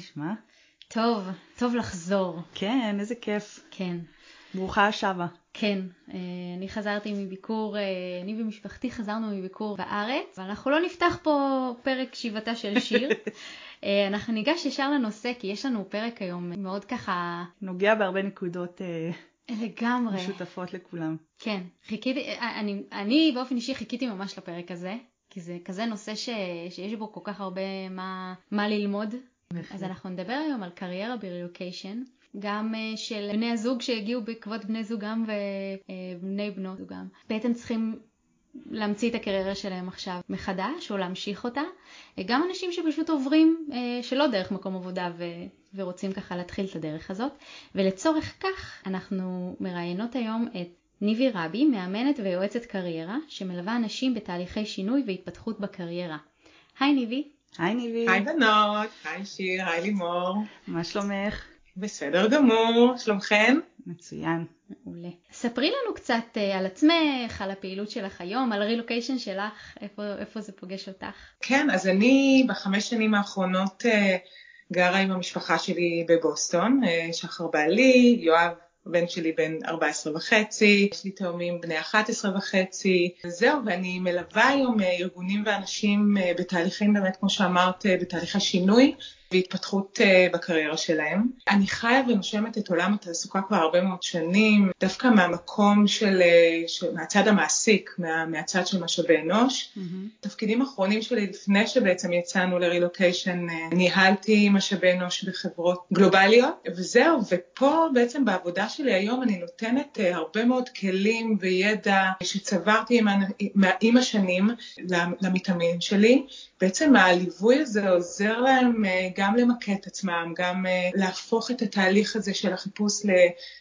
נשמע? טוב, טוב לחזור. כן, איזה כיף. כן. ברוכה השבה. כן, אה, אני חזרתי מביקור, אה, אני ומשפחתי חזרנו מביקור בארץ, ואנחנו לא נפתח פה פרק שיבתה של שיר. אה, אנחנו ניגש ישר לנושא, כי יש לנו פרק היום מאוד ככה... נוגע בהרבה נקודות לגמרי. משותפות לכולם. כן, חיכיתי, אני, אני באופן אישי חיכיתי ממש לפרק הזה, כי זה כזה נושא ש, שיש בו כל כך הרבה מה, מה ללמוד. אז אנחנו נדבר היום על קריירה ברילוקיישן. גם uh, של בני הזוג שהגיעו בעקבות בני זוגם ובני uh, בנות זוגם. בעצם צריכים להמציא את הקריירה שלהם עכשיו מחדש או להמשיך אותה. Uh, גם אנשים שפשוט עוברים שלא דרך מקום עבודה ו... ורוצים ככה להתחיל את הדרך הזאת. ולצורך כך אנחנו מראיינות היום את ניבי רבי, מאמנת ויועצת קריירה, שמלווה אנשים בתהליכי שינוי והתפתחות בקריירה. היי ניבי. היי ניבי. היי בנות, היי שיר, היי לימור. מה שלומך? בסדר גמור, שלומכן? מצוין. מעולה. ספרי לנו קצת uh, על עצמך, על הפעילות שלך היום, על הרילוקיישן שלך, איפה, איפה זה פוגש אותך. כן, אז אני בחמש שנים האחרונות uh, גרה עם המשפחה שלי בבוסטון, uh, שחר בעלי, יואב הבן שלי בן 14 וחצי, יש לי תאומים בני 11 וחצי, זהו, ואני מלווה היום ארגונים ואנשים בתהליכים באמת, כמו שאמרת, בתהליכי שינוי. והתפתחות בקריירה שלהם. אני חיה ונושמת את עולם התעסוקה כבר הרבה מאוד שנים, דווקא מהמקום של, של מהצד המעסיק, מה, מהצד של משאבי אנוש. Mm-hmm. תפקידים אחרונים שלי לפני שבעצם יצאנו לרילוקיישן, ניהלתי משאבי אנוש בחברות גלובליות, וזהו, ופה בעצם בעבודה שלי היום אני נותנת הרבה מאוד כלים וידע שצברתי עם, עם השנים למתאמנים שלי. בעצם הליווי הזה עוזר להם גם למקד את עצמם, גם להפוך את התהליך הזה של החיפוש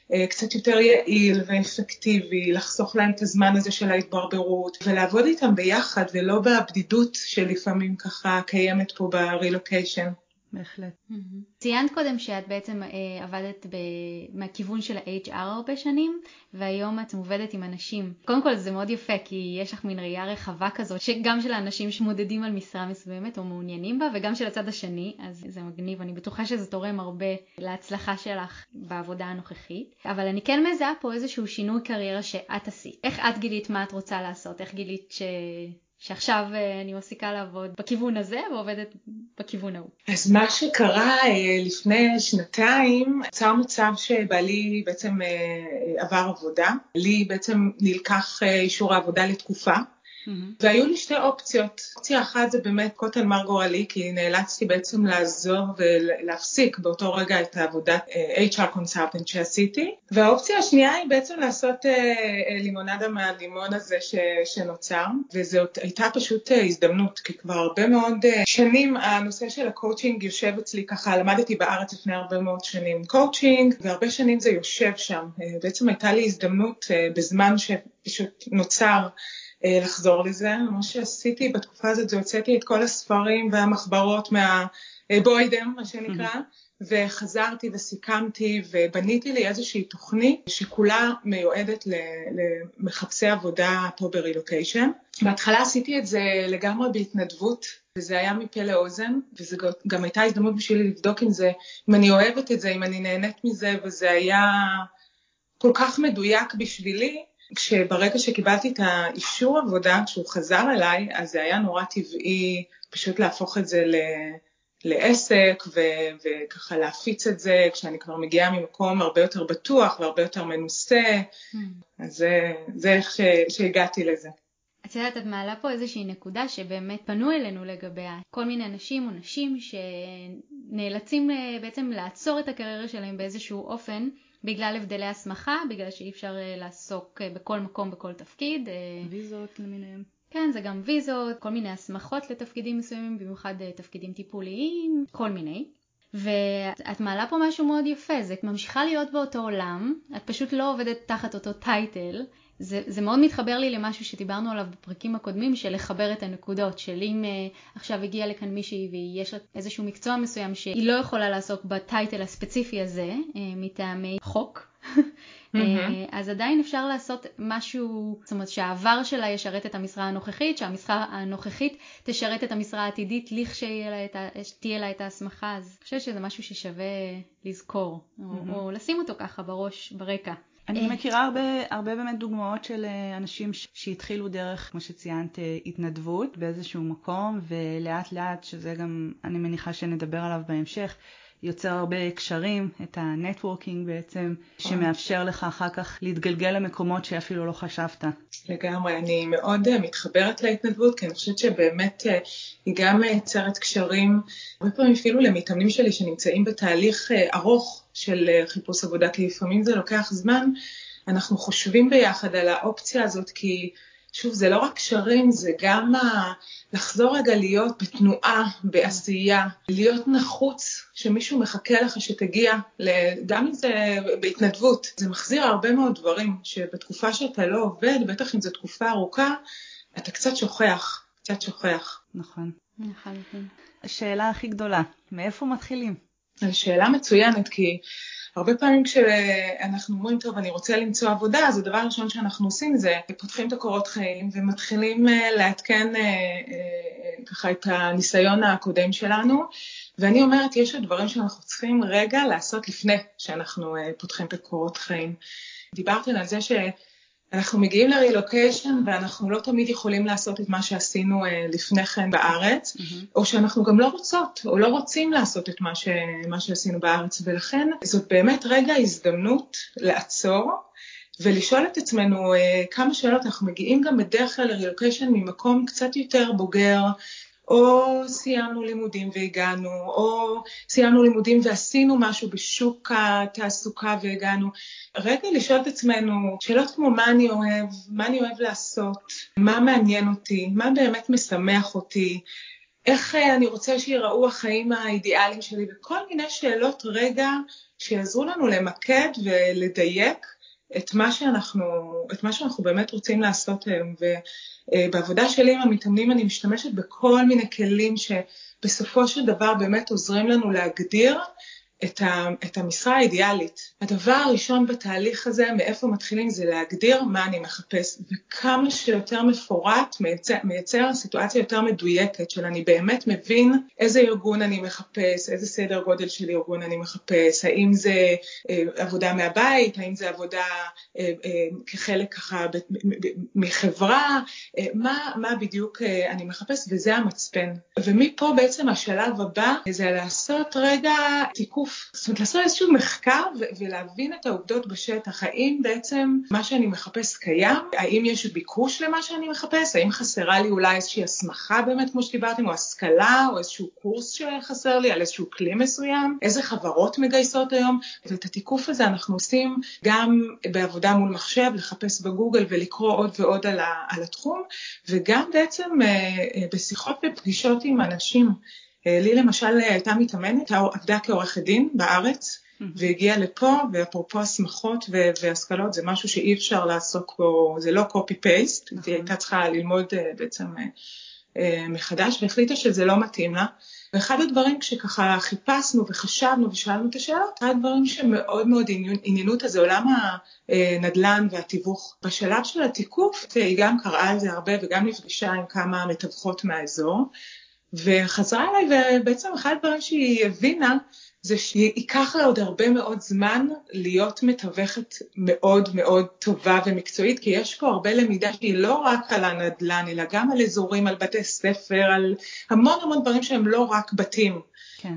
לקצת יותר יעיל ואפקטיבי, לחסוך להם את הזמן הזה של ההתברברות, ולעבוד איתם ביחד ולא בבדידות שלפעמים ככה קיימת פה ברילוקיישן. בהחלט. ציינת קודם שאת בעצם אה, עבדת ב... מהכיוון של ה-HR הרבה שנים, והיום את עובדת עם אנשים. קודם כל זה מאוד יפה, כי יש לך מין ראייה רחבה כזאת, שגם של האנשים שמודדים על משרה מסוימת או מעוניינים בה, וגם של הצד השני, אז זה מגניב. אני בטוחה שזה תורם הרבה להצלחה שלך בעבודה הנוכחית. אבל אני כן מזהה פה איזשהו שינוי קריירה שאת עשית. איך את גילית מה את רוצה לעשות? איך גילית ש... שעכשיו אני מפסיקה לעבוד בכיוון הזה ועובדת בכיוון ההוא. אז מה שקרה לפני שנתיים, יצר מצב שבעלי בעצם עבר עבודה, לי בעצם נלקח אישור העבודה לתקופה. Mm-hmm. והיו לי שתי אופציות. אופציה אחת זה באמת קוטל מר גורלי, כי נאלצתי בעצם לעזור ולהפסיק באותו רגע את העבודת HR consultant שעשיתי. והאופציה השנייה היא בעצם לעשות לימונדה מהלימון הזה ש, שנוצר, וזאת הייתה פשוט הזדמנות, כי כבר הרבה מאוד שנים הנושא של הקואוצ'ינג יושב אצלי ככה, למדתי בארץ לפני הרבה מאוד שנים קואוצ'ינג, והרבה שנים זה יושב שם. בעצם הייתה לי הזדמנות בזמן שפשוט נוצר. לחזור לזה. מה שעשיתי בתקופה הזאת זה הוצאתי את כל הספרים והמחברות מהבוידם, מה שנקרא, וחזרתי וסיכמתי ובניתי לי איזושהי תוכנית שכולה מיועדת למחפשי עבודה פה ברילוקיישן. בהתחלה עשיתי את זה לגמרי בהתנדבות, וזה היה מפה לאוזן, וזו גם הייתה הזדמנות בשבילי לבדוק אם זה, אם אני אוהבת את זה, אם אני נהנית מזה, וזה היה כל כך מדויק בשבילי. כשברגע שקיבלתי את האישור עבודה, כשהוא חזר אליי, אז זה היה נורא טבעי פשוט להפוך את זה ל... לעסק ו- וככה להפיץ את זה כשאני כבר מגיעה ממקום הרבה יותר בטוח והרבה יותר מנוסה, mm. אז זה, זה איך ש- שהגעתי לזה. את יודעת, את מעלה פה איזושהי נקודה שבאמת פנו אלינו לגביה. כל מיני אנשים או נשים שנאלצים בעצם לעצור את הקריירה שלהם באיזשהו אופן. בגלל הבדלי הסמכה, בגלל שאי אפשר לעסוק בכל מקום, בכל תפקיד. ויזות למיניהם. כן, זה גם ויזות, כל מיני הסמכות לתפקידים מסוימים, במיוחד תפקידים טיפוליים, כל מיני. ואת מעלה פה משהו מאוד יפה, זה ממשיכה להיות באותו עולם, את פשוט לא עובדת תחת אותו טייטל. זה, זה מאוד מתחבר לי למשהו שדיברנו עליו בפרקים הקודמים, של לחבר את הנקודות, של אם uh, עכשיו הגיעה לכאן מישהי ויש לה איזשהו מקצוע מסוים שהיא לא יכולה לעסוק בטייטל הספציפי הזה, uh, מטעמי חוק. אז עדיין אפשר לעשות משהו, זאת אומרת שהעבר שלה ישרת את המשרה הנוכחית, שהמשרה הנוכחית תשרת את המשרה העתידית לכשתהיה לה את ההסמכה, אז אני חושבת שזה משהו ששווה לזכור, mm-hmm. או, או לשים אותו ככה בראש, ברקע. אני מכירה הרבה, הרבה באמת דוגמאות של אנשים שהתחילו דרך, כמו שציינת, התנדבות באיזשהו מקום, ולאט לאט, שזה גם, אני מניחה שנדבר עליו בהמשך, יוצר הרבה קשרים, את הנטוורקינג בעצם, שמאפשר לך אחר כך להתגלגל למקומות שאפילו לא חשבת. לגמרי, אני מאוד מתחברת להתנדבות, כי אני חושבת שבאמת היא גם מייצרת קשרים, הרבה פעמים אפילו למתאמנים שלי שנמצאים בתהליך ארוך של חיפוש עבודה, כי לפעמים זה לוקח זמן, אנחנו חושבים ביחד על האופציה הזאת, כי שוב, זה לא רק קשרים, זה גם ה... לחזור רגע להיות בתנועה, בעשייה, להיות נחוץ, שמישהו מחכה לך שתגיע, גם אם זה בהתנדבות. זה מחזיר הרבה מאוד דברים, שבתקופה שאתה לא עובד, בטח אם זו תקופה ארוכה, אתה קצת שוכח, קצת שוכח. נכון. לחלוטין. השאלה הכי גדולה, מאיפה מתחילים? שאלה מצוינת, כי הרבה פעמים כשאנחנו אומרים, טוב, אני רוצה למצוא עבודה, אז הדבר הראשון שאנחנו עושים זה פותחים את הקורות חיים ומתחילים לעדכן ככה את הניסיון הקודם שלנו. ואני אומרת, יש דברים שאנחנו צריכים רגע לעשות לפני שאנחנו פותחים את הקורות חיים. דיברתי על זה ש... אנחנו מגיעים לרילוקיישן ואנחנו לא תמיד יכולים לעשות את מה שעשינו לפני כן בארץ, mm-hmm. או שאנחנו גם לא רוצות או לא רוצים לעשות את מה, ש... מה שעשינו בארץ, ולכן זאת באמת רגע הזדמנות לעצור ולשאול את עצמנו כמה שאלות, אנחנו מגיעים גם בדרך כלל לרילוקיישן ממקום קצת יותר בוגר, או סיימנו לימודים והגענו, או סיימנו לימודים ועשינו משהו בשוק התעסוקה והגענו. רגע לשאול את עצמנו שאלות כמו מה אני אוהב, מה אני אוהב לעשות, מה מעניין אותי, מה באמת משמח אותי, איך אני רוצה שיראו החיים האידיאליים שלי, וכל מיני שאלות רגע שיעזרו לנו למקד ולדייק את מה שאנחנו, את מה שאנחנו באמת רוצים לעשות היום. ובעבודה שלי עם המתאמנים אני משתמשת בכל מיני כלים שבסופו של דבר באמת עוזרים לנו להגדיר את, ה, את המשרה האידיאלית. הדבר הראשון בתהליך הזה, מאיפה מתחילים, זה להגדיר מה אני מחפש, וכמה שיותר מפורט מייצר, מייצר סיטואציה יותר מדויקת, של אני באמת מבין איזה ארגון אני מחפש, איזה סדר גודל של ארגון אני מחפש, האם זה אה, עבודה מהבית, האם זה עבודה אה, אה, כחלק ככה ב, ב, ב, מחברה, אה, מה, מה בדיוק אה, אני מחפש, וזה המצפן. ומפה בעצם השלב הבא זה לעשות רגע תיקוף. זאת אומרת, לעשות איזשהו מחקר ולהבין את העובדות בשטח. האם בעצם מה שאני מחפש קיים? האם יש ביקוש למה שאני מחפש? האם חסרה לי אולי איזושהי הסמכה באמת, כמו שדיברתם, או השכלה, או איזשהו קורס שחסר לי על איזשהו כלי מסוים? איזה חברות מגייסות היום? ואת התיקוף הזה אנחנו עושים גם בעבודה מול מחשב, לחפש בגוגל ולקרוא עוד ועוד על, על התחום, וגם בעצם בשיחות ופגישות עם אנשים. לי למשל הייתה מתאמנת, עבדה כעורכת דין בארץ, והגיעה לפה, ואפרופו הסמכות והשכלות, זה משהו שאי אפשר לעסוק בו, זה לא copy-paste, היא הייתה צריכה ללמוד בעצם מחדש, והחליטה שזה לא מתאים לה. ואחד הדברים כשככה חיפשנו וחשבנו ושאלנו את השאלות, אחד הדברים שמאוד מאוד עניינו אותה זה עולם הנדל"ן והתיווך. בשלב של התיקוף היא גם קראה על זה הרבה וגם נפגשה עם כמה מתווכות מהאזור. וחזרה אליי ובעצם אחד הדברים שהיא הבינה זה שייקח לה עוד הרבה מאוד זמן להיות מתווכת מאוד מאוד טובה ומקצועית, כי יש פה הרבה למידה שהיא לא רק על הנדל"ן, אלא גם על אזורים, על בתי ספר, על המון המון דברים שהם לא רק בתים. כן.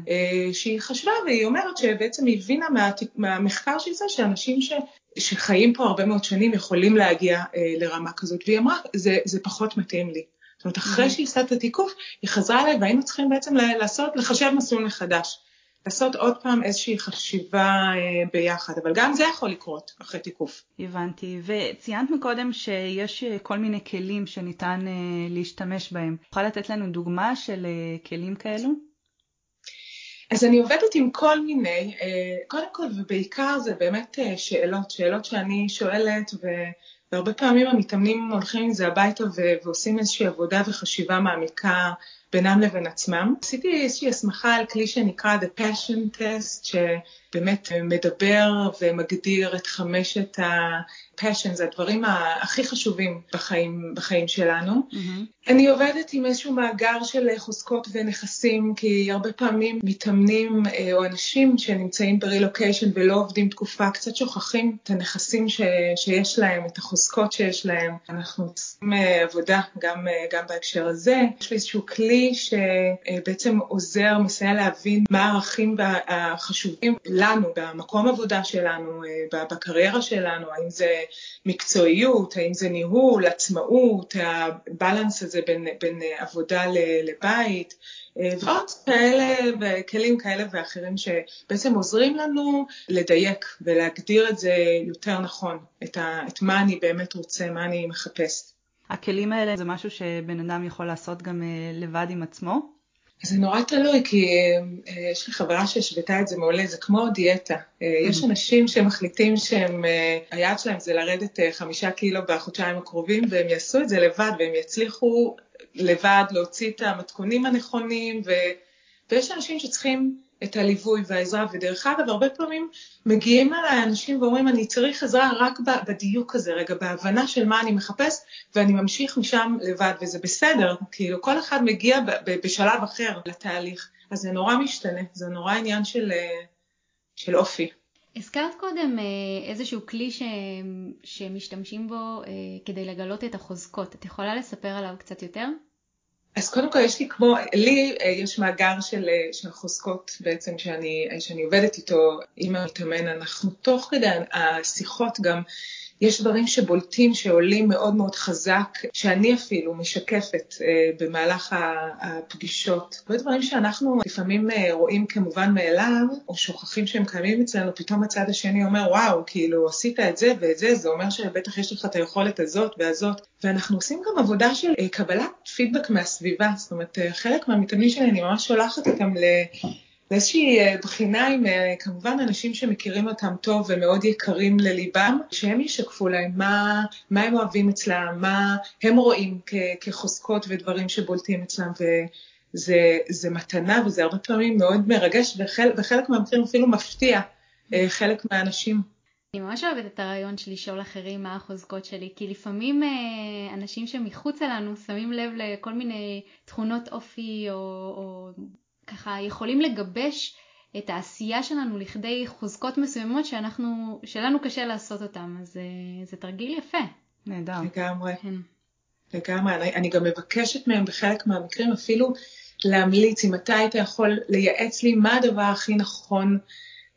שהיא חשבה והיא אומרת שבעצם היא הבינה מה, מהמחקר של זה שאנשים ש, שחיים פה הרבה מאוד שנים יכולים להגיע לרמה כזאת, והיא אמרה זה, זה פחות מתאים לי. זאת אומרת, אחרי שהיא עשתה את התיקוף, היא חזרה אליי והיינו צריכים בעצם לעשות, לחשב מסלול מחדש. לעשות עוד פעם איזושהי חשיבה אה, ביחד, אבל גם זה יכול לקרות אחרי תיקוף. הבנתי, וציינת מקודם שיש כל מיני כלים שניתן אה, להשתמש בהם. יכולה לתת לנו דוגמה של אה, כלים כאלו? אז אני עובדת עם כל מיני, קודם כל ובעיקר זה באמת שאלות, שאלות שאני שואלת ו... והרבה פעמים המתאמנים הולכים עם זה הביתה ועושים איזושהי עבודה וחשיבה מעמיקה בינם לבין עצמם. עשיתי איזושהי הסמכה על כלי שנקרא The Passion Test, שבאמת מדבר ומגדיר את חמשת ה-passions, הדברים הכי חשובים בחיים, בחיים שלנו. Mm-hmm. אני עובדת עם איזשהו מאגר של חוזקות ונכסים, כי הרבה פעמים מתאמנים אה, או אנשים שנמצאים ברילוקיישן ולא עובדים תקופה, קצת שוכחים את הנכסים ש, שיש להם, את החוזקות שיש להם. אנחנו עושים אה, עבודה גם, אה, גם בהקשר הזה. יש לי איזשהו כלי שבעצם עוזר, מסייע להבין מה הערכים החשובים לנו במקום עבודה שלנו, בקריירה שלנו, האם זה מקצועיות, האם זה ניהול, עצמאות, הבלנס הזה בין, בין עבודה לבית. ועוד כאלה וכלים כאלה ואחרים שבעצם עוזרים לנו לדייק ולהגדיר את זה יותר נכון, את, ה, את מה אני באמת רוצה, מה אני מחפש. הכלים האלה זה משהו שבן אדם יכול לעשות גם אה, לבד עם עצמו? זה נורא תלוי, כי uh, יש לי חברה שהשוותה את זה מעולה, זה כמו דיאטה. Uh, יש אנשים שמחליטים שהם, היעד שלהם זה לרדת חמישה קילו בחודשיים הקרובים, והם יעשו את זה לבד, והם יצליחו לבד להוציא את המתכונים הנכונים, ו... ויש אנשים שצריכים את הליווי והעזרה, ודרך אגב, הרבה פעמים מגיעים אליי אנשים ואומרים, אני צריך עזרה רק בדיוק הזה, רגע, בהבנה של מה אני מחפש, ואני ממשיך משם לבד, וזה בסדר, כאילו כל אחד מגיע בשלב אחר לתהליך, אז זה נורא משתנה, זה נורא עניין של, של אופי. הזכרת קודם אה, איזשהו כלי ש... שמשתמשים בו אה, כדי לגלות את החוזקות, את יכולה לספר עליו קצת יותר? אז קודם כל יש לי כמו, לי אה, יש מאגר של, של חוזקות בעצם שאני, שאני עובדת איתו עם המתאמן, אנחנו תוך כדי השיחות גם יש דברים שבולטים, שעולים מאוד מאוד חזק, שאני אפילו משקפת אה, במהלך הפגישות. הרבה דברים שאנחנו לפעמים אה, רואים כמובן מאליו, או שוכחים שהם קיימים אצלנו, פתאום הצד השני אומר, וואו, כאילו עשית את זה ואת זה, זה אומר שבטח יש לך את היכולת הזאת והזאת. ואנחנו עושים גם עבודה של אה, קבלת פידבק מהסביבה, זאת אומרת, חלק מהמתאמנים שלי, אני ממש שולחת אותם ל... לאיזושהי אה, בחינה עם אה, כמובן אנשים שמכירים אותם טוב ומאוד יקרים לליבם, שהם ישקפו להם מה, מה הם אוהבים אצלם, מה הם רואים כ, כחוזקות ודברים שבולטים אצלם. וזה מתנה וזה הרבה פעמים מאוד מרגש וחל, בחלק מהמקרים אפילו מפתיע אה, חלק מהאנשים. אני ממש אוהבת את הרעיון של לשאול אחרים מה החוזקות שלי, כי לפעמים אנשים שמחוצה לנו שמים לב לכל מיני תכונות אופי או, או ככה יכולים לגבש את העשייה שלנו לכדי חוזקות מסוימות שאנחנו, שלנו קשה לעשות אותם, אז זה, זה תרגיל יפה. נהדר. לגמרי. כן. לגמרי. אני, אני גם מבקשת מהם בחלק מהמקרים אפילו להמליץ, אם אתה היית יכול לייעץ לי מה הדבר הכי נכון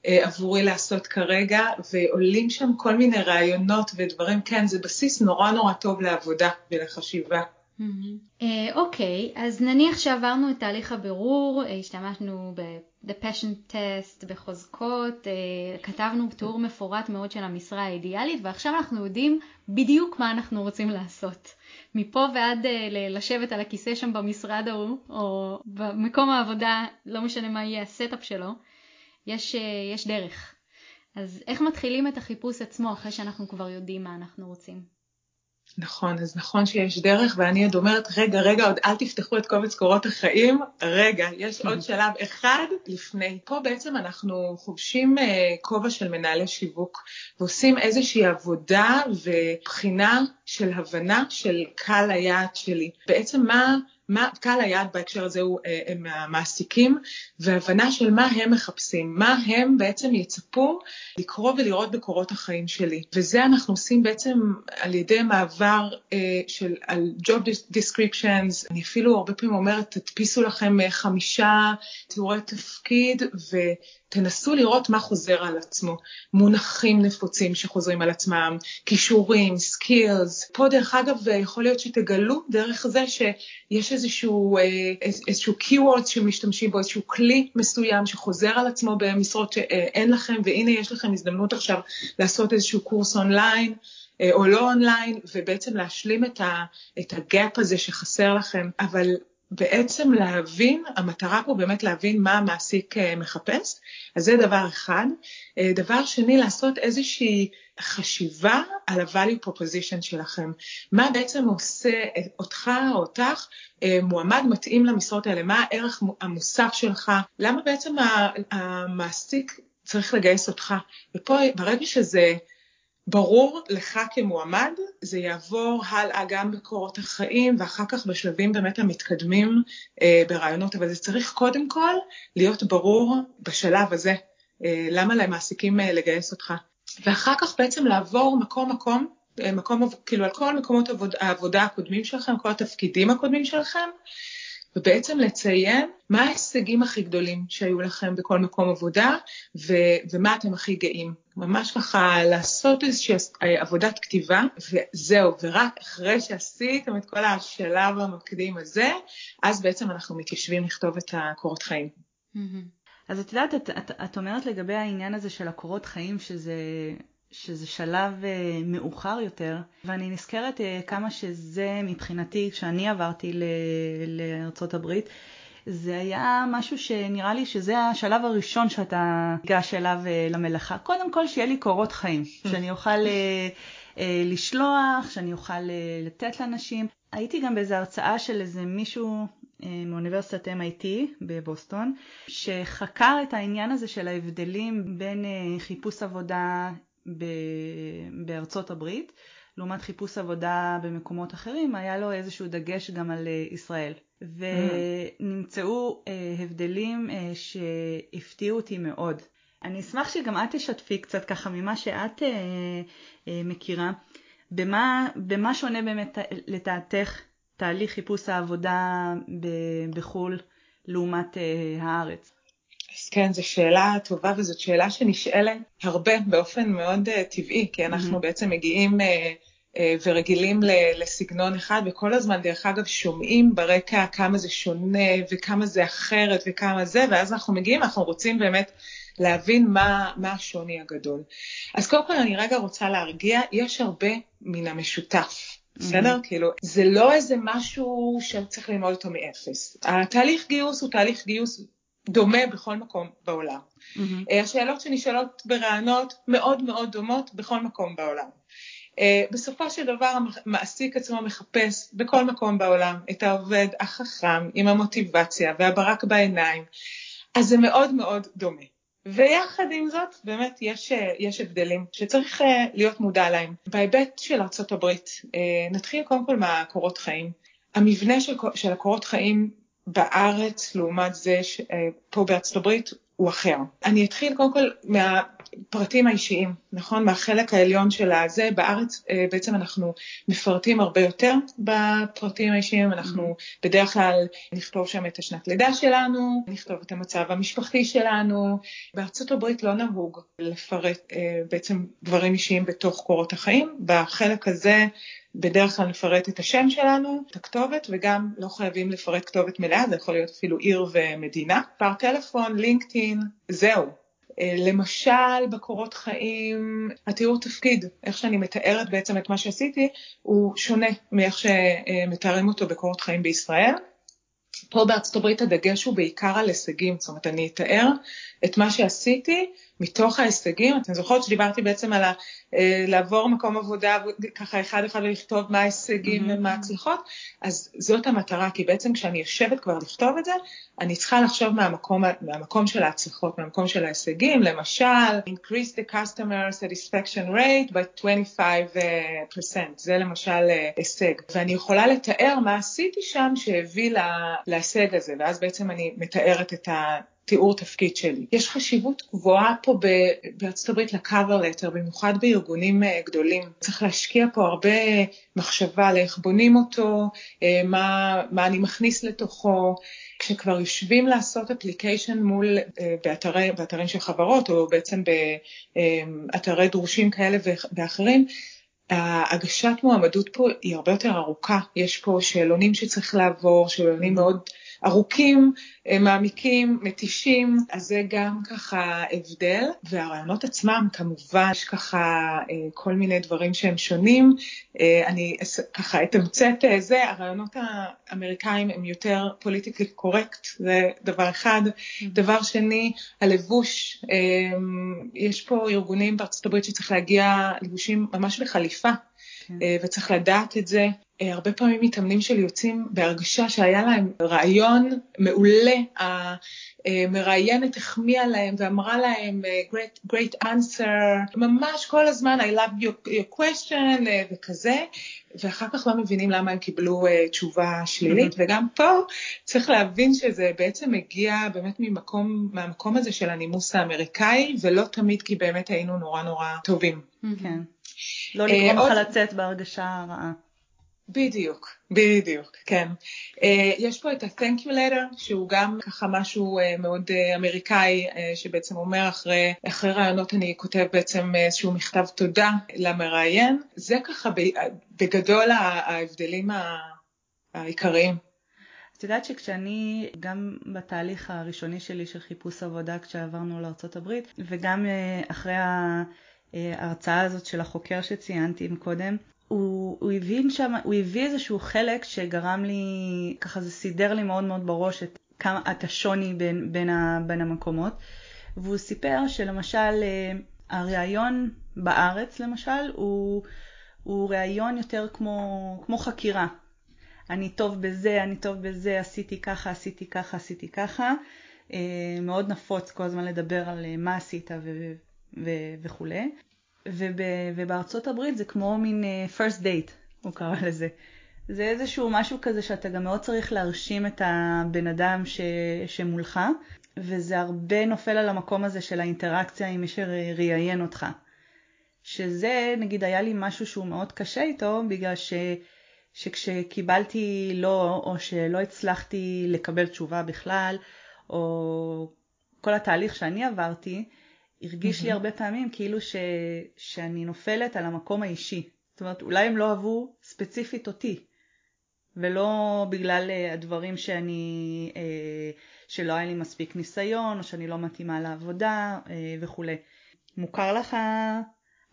אה, עבורי לעשות כרגע, ועולים שם כל מיני רעיונות ודברים, כן, זה בסיס נורא נורא טוב לעבודה ולחשיבה. אוקיי, אז נניח שעברנו את תהליך הבירור, אה, השתמשנו ב-The Passion Test, בחוזקות, אה, כתבנו תיאור מפורט מאוד של המשרה האידיאלית, ועכשיו אנחנו יודעים בדיוק מה אנחנו רוצים לעשות. מפה ועד לשבת על הכיסא שם במשרד ההוא, או במקום העבודה, לא משנה מה יהיה ה setup שלו, יש, יש דרך. אז איך מתחילים את החיפוש עצמו אחרי שאנחנו כבר יודעים מה אנחנו רוצים? נכון, אז נכון שיש דרך, ואני עוד אומרת, רגע, רגע, עוד אל תפתחו את קובץ קורות החיים, רגע, יש עוד שלב אחד לפני. פה בעצם אנחנו חובשים אה, כובע של מנהלי שיווק, ועושים איזושהי עבודה ובחינה של הבנה של קהל היעד שלי. בעצם מה... מה קהל היעד בהקשר הזה הוא אה, הם המעסיקים, והבנה של מה הם מחפשים, מה הם בעצם יצפו לקרוא ולראות בקורות החיים שלי. וזה אנחנו עושים בעצם על ידי מעבר אה, של, על job descriptions, אני אפילו הרבה פעמים אומרת, תדפיסו לכם אה, חמישה תיאורי תפקיד, ו... תנסו לראות מה חוזר על עצמו, מונחים נפוצים שחוזרים על עצמם, כישורים, סקילס. פה דרך אגב יכול להיות שתגלו דרך זה שיש איזשהו, אה, איזשהו keywords שמשתמשים בו, איזשהו כלי מסוים שחוזר על עצמו במשרות שאין לכם, והנה יש לכם הזדמנות עכשיו לעשות איזשהו קורס אונליין. אה, או לא אונליין, ובעצם להשלים את, ה, את הגאפ הזה שחסר לכם, אבל בעצם להבין, המטרה פה באמת להבין מה המעסיק אה, מחפש, אז זה דבר אחד. אה, דבר שני, לעשות איזושהי חשיבה על ה-value proposition שלכם. מה בעצם עושה אותך או אותך אה, מועמד מתאים למשרות האלה? מה הערך המוסף שלך? למה בעצם המעסיק צריך לגייס אותך? ופה ברגע שזה ברור לך כמועמד, זה יעבור הלאה גם בקורות החיים ואחר כך בשלבים באמת המתקדמים אה, ברעיונות, אבל זה צריך קודם כל להיות ברור בשלב הזה, אה, למה למעסיקים אה, לגייס אותך. ואחר כך בעצם לעבור מקום מקום, אה, מקום כאילו על כל מקומות העבודה, הקודמים שלכם, כל התפקידים הקודמים שלכם, ובעצם לציין מה ההישגים הכי גדולים שהיו לכם בכל מקום עבודה ו- ומה אתם הכי גאים. ממש ככה לעשות איזושהי עבודת כתיבה וזהו, ורק אחרי שעשיתם את כל השלב המקדים הזה, אז בעצם אנחנו מתיישבים לכתוב את הקורות חיים. אז את יודעת, את, את, את אומרת לגבי העניין הזה של הקורות חיים, שזה שזה שלב uh, מאוחר יותר, ואני נזכרת uh, כמה שזה מבחינתי, כשאני עברתי לארצות הברית, זה היה משהו שנראה לי שזה השלב הראשון שאתה ניגש אליו uh, למלאכה. קודם כל שיהיה לי קורות חיים, שאני אוכל uh, uh, לשלוח, שאני אוכל uh, לתת לאנשים. הייתי גם באיזו הרצאה של איזה מישהו מאוניברסיטת MIT בבוסטון, שחקר את העניין הזה של ההבדלים בין חיפוש עבודה בארצות הברית, לעומת חיפוש עבודה במקומות אחרים, היה לו איזשהו דגש גם על אה, ישראל. ונמצאו אה, הבדלים אה, שהפתיעו אותי מאוד. אני אשמח שגם את תשתפי קצת ככה ממה שאת מכירה, במה, במה שונה באמת לדעתך תהליך חיפוש העבודה בחו"ל לעומת הארץ. אז כן, זו שאלה טובה וזאת שאלה שנשאלת הרבה באופן מאוד uh, טבעי, כי אנחנו mm-hmm. בעצם מגיעים uh, uh, ורגילים לסגנון אחד, וכל הזמן, דרך אגב, שומעים ברקע כמה זה שונה וכמה זה אחרת וכמה זה, ואז אנחנו מגיעים, אנחנו רוצים באמת להבין מה, מה השוני הגדול. אז קודם כל אני רגע רוצה להרגיע, יש הרבה מן המשותף. בסדר? Mm-hmm. כאילו, זה לא איזה משהו שצריך ללמוד אותו מאפס. התהליך גיוס הוא תהליך גיוס דומה בכל מקום בעולם. Mm-hmm. השאלות שנשאלות ברעיונות מאוד מאוד דומות בכל מקום בעולם. אה, בסופו של דבר המעסיק עצמו מחפש בכל מקום בעולם את העובד החכם עם המוטיבציה והברק בעיניים, אז זה מאוד מאוד דומה. ויחד עם זאת באמת יש, אה, יש הבדלים שצריך להיות מודע להם. בהיבט של ארה"ב נתחיל קודם כל מהקורות חיים. המבנה של, של הקורות חיים בארץ לעומת זה שפה אה, בארצות הברית הוא אחר. אני אתחיל קודם כל מהפרטים האישיים, נכון? מהחלק העליון של הזה. בארץ אה, בעצם אנחנו מפרטים הרבה יותר בפרטים האישיים, אנחנו mm-hmm. בדרך כלל נכתוב שם את השנת לידה שלנו, נכתוב את המצב המשפחתי שלנו. בארצות הברית לא נהוג לפרט אה, בעצם דברים אישיים בתוך קורות החיים. בחלק הזה בדרך כלל נפרט את השם שלנו, את הכתובת, וגם לא חייבים לפרט כתובת מלאה, זה יכול להיות אפילו עיר ומדינה. פר טלפון, לינקדאין, זהו. אה, למשל בקורות חיים, התיאור תפקיד, איך שאני מתארת בעצם את מה שעשיתי, הוא שונה מאיך שמתארים אותו בקורות חיים בישראל. פה בארצות הברית הדגש הוא בעיקר על הישגים, זאת אומרת אני אתאר את מה שעשיתי מתוך ההישגים, אתם זוכרות שדיברתי בעצם על ה, אה, לעבור מקום עבודה ככה אחד אחד ולכתוב מה ההישגים mm-hmm. ומה ההצלחות, אז זאת המטרה, כי בעצם כשאני יושבת כבר לכתוב את זה, אני צריכה לחשוב מהמקום, מהמקום של ההצלחות, מהמקום של ההישגים, למשל, increase the customer satisfaction rate by 25%, זה למשל אה, הישג, ואני יכולה לתאר מה עשיתי שם שהביא לה, להישג הזה, ואז בעצם אני מתארת את ה... תיאור תפקיד שלי. יש חשיבות גבוהה פה בארצות הברית לקאבר לטר, במיוחד בארגונים אה, גדולים. צריך להשקיע פה הרבה מחשבה על איך בונים אותו, אה, מה, מה אני מכניס לתוכו. כשכבר יושבים לעשות אפליקיישן מול, אה, באתרי, באתרים של חברות, או בעצם באתרי דרושים כאלה ואחרים, הגשת מועמדות פה היא הרבה יותר ארוכה, יש פה שאלונים שצריך לעבור, שאלונים מאוד ארוכים, מעמיקים, מתישים, אז זה גם ככה הבדל. והרעיונות עצמם, כמובן, יש ככה כל מיני דברים שהם שונים. אני ככה אתמצת זה, הרעיונות האמריקאים הם יותר פוליטיקלי קורקט, זה דבר אחד. Mm-hmm. דבר שני, הלבוש, יש פה ארגונים בארצות הברית שצריך להגיע לבושים ממש בחליפה. כן. וצריך לדעת את זה. אה, הרבה פעמים מתאמנים שלי יוצאים בהרגשה שהיה להם רעיון מעולה, המראיינת החמיאה להם ואמרה להם אה, great, great answer, ממש כל הזמן I love your, your question אה, וכזה, ואחר כך לא מבינים למה הם קיבלו תשובה שלילית, וגם פה צריך להבין שזה בעצם מגיע באמת ממקום, מהמקום הזה של הנימוס האמריקאי, ולא תמיד כי באמת היינו נורא נורא טובים. כן. לא לגרום לך לצאת בהרגשה רעה. בדיוק, בדיוק, כן. Uh, יש פה את ה-thank you letter, שהוא גם ככה משהו uh, מאוד אמריקאי, שבעצם אומר אחרי, אחרי רעיונות אני כותב בעצם איזשהו מכתב תודה למראיין. זה ככה בגדול ההבדלים העיקריים. את יודעת שכשאני, גם בתהליך הראשוני שלי של חיפוש עבודה כשעברנו לארה"ב, וגם אחרי ההרצאה הזאת של החוקר שציינתי קודם, הוא, הוא הבין שם, הוא הביא איזשהו חלק שגרם לי, ככה זה סידר לי מאוד מאוד בראש את, כמה, את השוני בין, בין, ה, בין המקומות. והוא סיפר שלמשל אה, הראיון בארץ למשל הוא, הוא ראיון יותר כמו, כמו חקירה. אני טוב בזה, אני טוב בזה, עשיתי ככה, עשיתי ככה, עשיתי ככה. אה, מאוד נפוץ כל הזמן לדבר על אה, מה עשית ו- וכולי. וב, ובארצות הברית זה כמו מין uh, first date, הוא קרא לזה. זה איזשהו משהו כזה שאתה גם מאוד צריך להרשים את הבן אדם ש, שמולך, וזה הרבה נופל על המקום הזה של האינטראקציה עם מי שראיין אותך. שזה, נגיד, היה לי משהו שהוא מאוד קשה איתו, בגלל ש, שכשקיבלתי לא, או שלא הצלחתי לקבל תשובה בכלל, או כל התהליך שאני עברתי, הרגיש לי הרבה פעמים כאילו ש, שאני נופלת על המקום האישי. זאת אומרת, אולי הם לא אהבו ספציפית אותי, ולא בגלל uh, הדברים שאני, uh, שלא היה לי מספיק ניסיון, או שאני לא מתאימה לעבודה uh, וכולי. מוכר לך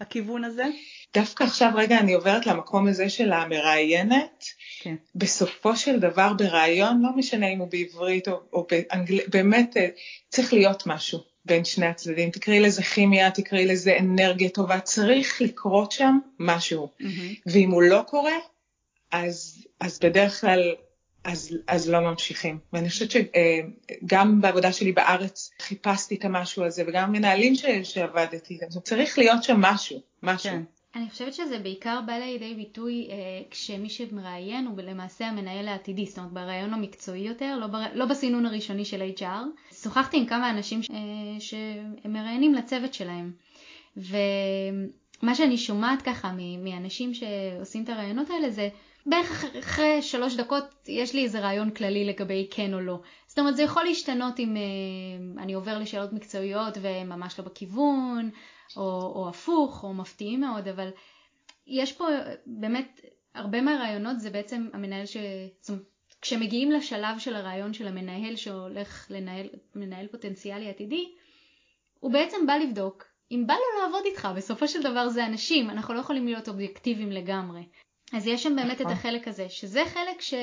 הכיוון הזה? דווקא עכשיו רגע אני עוברת למקום הזה של המראיינת. כן. בסופו של דבר בראיון, לא משנה אם הוא בעברית או, או באנגלית, באמת צריך להיות משהו. בין שני הצדדים, תקראי לזה כימיה, תקראי לזה אנרגיה טובה, צריך לקרות שם משהו. Mm-hmm. ואם הוא לא קורה, אז, אז בדרך כלל, אז, אז לא ממשיכים. ואני חושבת שגם בעבודה שלי בארץ חיפשתי את המשהו הזה, וגם מנהלים ש, שעבדתי, צריך להיות שם משהו, משהו. כן. אני חושבת שזה בעיקר בא לידי ביטוי אה, כשמי שמראיין הוא למעשה המנהל העתידי, זאת אומרת ברעיון המקצועי יותר, לא, בר... לא בסינון הראשוני של HR. שוחחתי עם כמה אנשים אה, שהם מראיינים לצוות שלהם, ומה שאני שומעת ככה מאנשים שעושים את הרעיונות האלה זה בערך אחרי שלוש דקות יש לי איזה רעיון כללי לגבי כן או לא. זאת אומרת זה יכול להשתנות אם אה, אני עובר לשאלות מקצועיות וממש לא בכיוון, או, או הפוך, או מפתיעים מאוד, אבל יש פה באמת, הרבה מהרעיונות זה בעצם המנהל ש... זאת אומרת, כשמגיעים לשלב של הרעיון של המנהל שהולך לנהל, מנהל פוטנציאלי עתידי, הוא בעצם בא לבדוק אם בא לו לעבוד איתך, בסופו של דבר זה אנשים, אנחנו לא יכולים להיות אובייקטיביים לגמרי. אז יש שם באמת את נכון. החלק הזה, שזה חלק ש...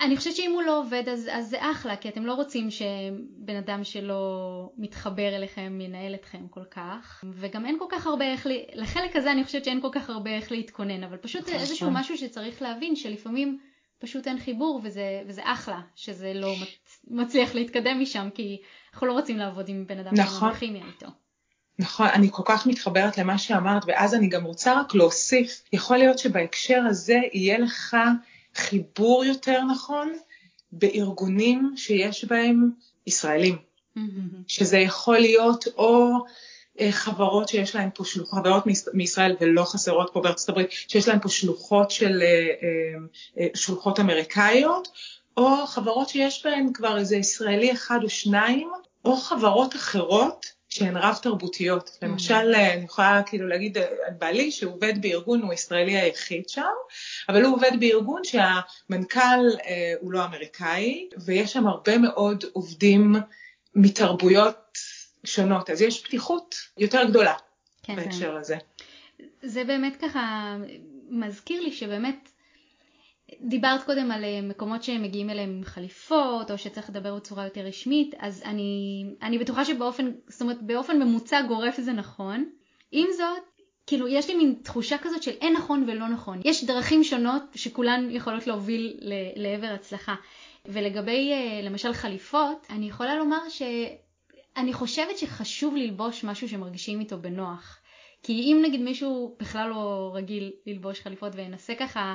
אני חושבת שאם הוא לא עובד אז, אז זה אחלה, כי אתם לא רוצים שבן אדם שלא מתחבר אליכם ינהל אתכם כל כך, וגם אין כל כך הרבה איך. לחלק הזה אני חושבת שאין כל כך הרבה איך להתכונן, אבל פשוט זה איזשהו משהו שצריך להבין שלפעמים פשוט אין חיבור וזה, וזה אחלה שזה לא מצליח להתקדם משם, כי אנחנו לא רוצים לעבוד עם בן אדם נכון. כימיה איתו. נכון, אני כל כך מתחברת למה שאמרת, ואז אני גם רוצה רק להוסיף, יכול להיות שבהקשר הזה יהיה לך חיבור יותר נכון בארגונים שיש בהם ישראלים. שזה יכול להיות או אה, חברות שיש להן פה שלוחות, חברות מישראל ולא חסרות פה בארצות הברית, שיש להן פה שלוחות של, אה, אה, שלוחות אמריקאיות, או חברות שיש בהן כבר איזה ישראלי אחד או שניים, או חברות אחרות שהן רב תרבותיות. Mm. למשל, אני יכולה כאילו להגיד על בעלי שהוא עובד בארגון, הוא הישראלי היחיד שם, אבל הוא עובד בארגון שהמנכ"ל אה, הוא לא אמריקאי, ויש שם הרבה מאוד עובדים מתרבויות שונות, אז יש פתיחות יותר גדולה כן, בהקשר כן. הזה. זה באמת ככה מזכיר לי שבאמת דיברת קודם על אה, מקומות שמגיעים אליהם עם חליפות, או שצריך לדבר בצורה יותר רשמית, אז אני, אני בטוחה שבאופן, זאת אומרת, באופן ממוצע גורף זה נכון. עם זאת, כאילו, יש לי מין תחושה כזאת של אין נכון ולא נכון. יש דרכים שונות שכולן יכולות להוביל לעבר הצלחה. ולגבי, אה, למשל, חליפות, אני יכולה לומר שאני חושבת שחשוב ללבוש משהו שמרגישים איתו בנוח. כי אם נגיד מישהו בכלל לא רגיל ללבוש חליפות וינסה ככה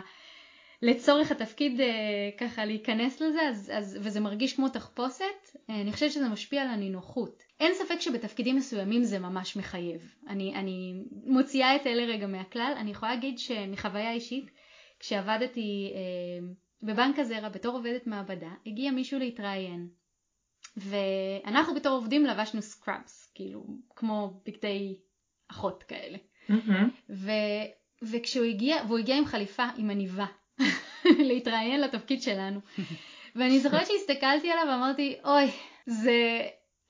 לצורך התפקיד אה, ככה להיכנס לזה, אז, אז, וזה מרגיש כמו תחפושת, אה, אני חושבת שזה משפיע על הנינוחות. אין ספק שבתפקידים מסוימים זה ממש מחייב. אני, אני מוציאה את אלה רגע מהכלל, אני יכולה להגיד שמחוויה אישית, כשעבדתי אה, בבנק הזרע בתור עובדת מעבדה, הגיע מישהו להתראיין. ואנחנו בתור עובדים לבשנו סקראבס, כאילו, כמו בגדי אחות כאלה. Mm-hmm. ו, וכשהוא הגיע, והוא הגיע עם חליפה עם עניבה, להתראיין לתפקיד שלנו. ואני זוכרת שהסתכלתי עליו ואמרתי, אוי, זה,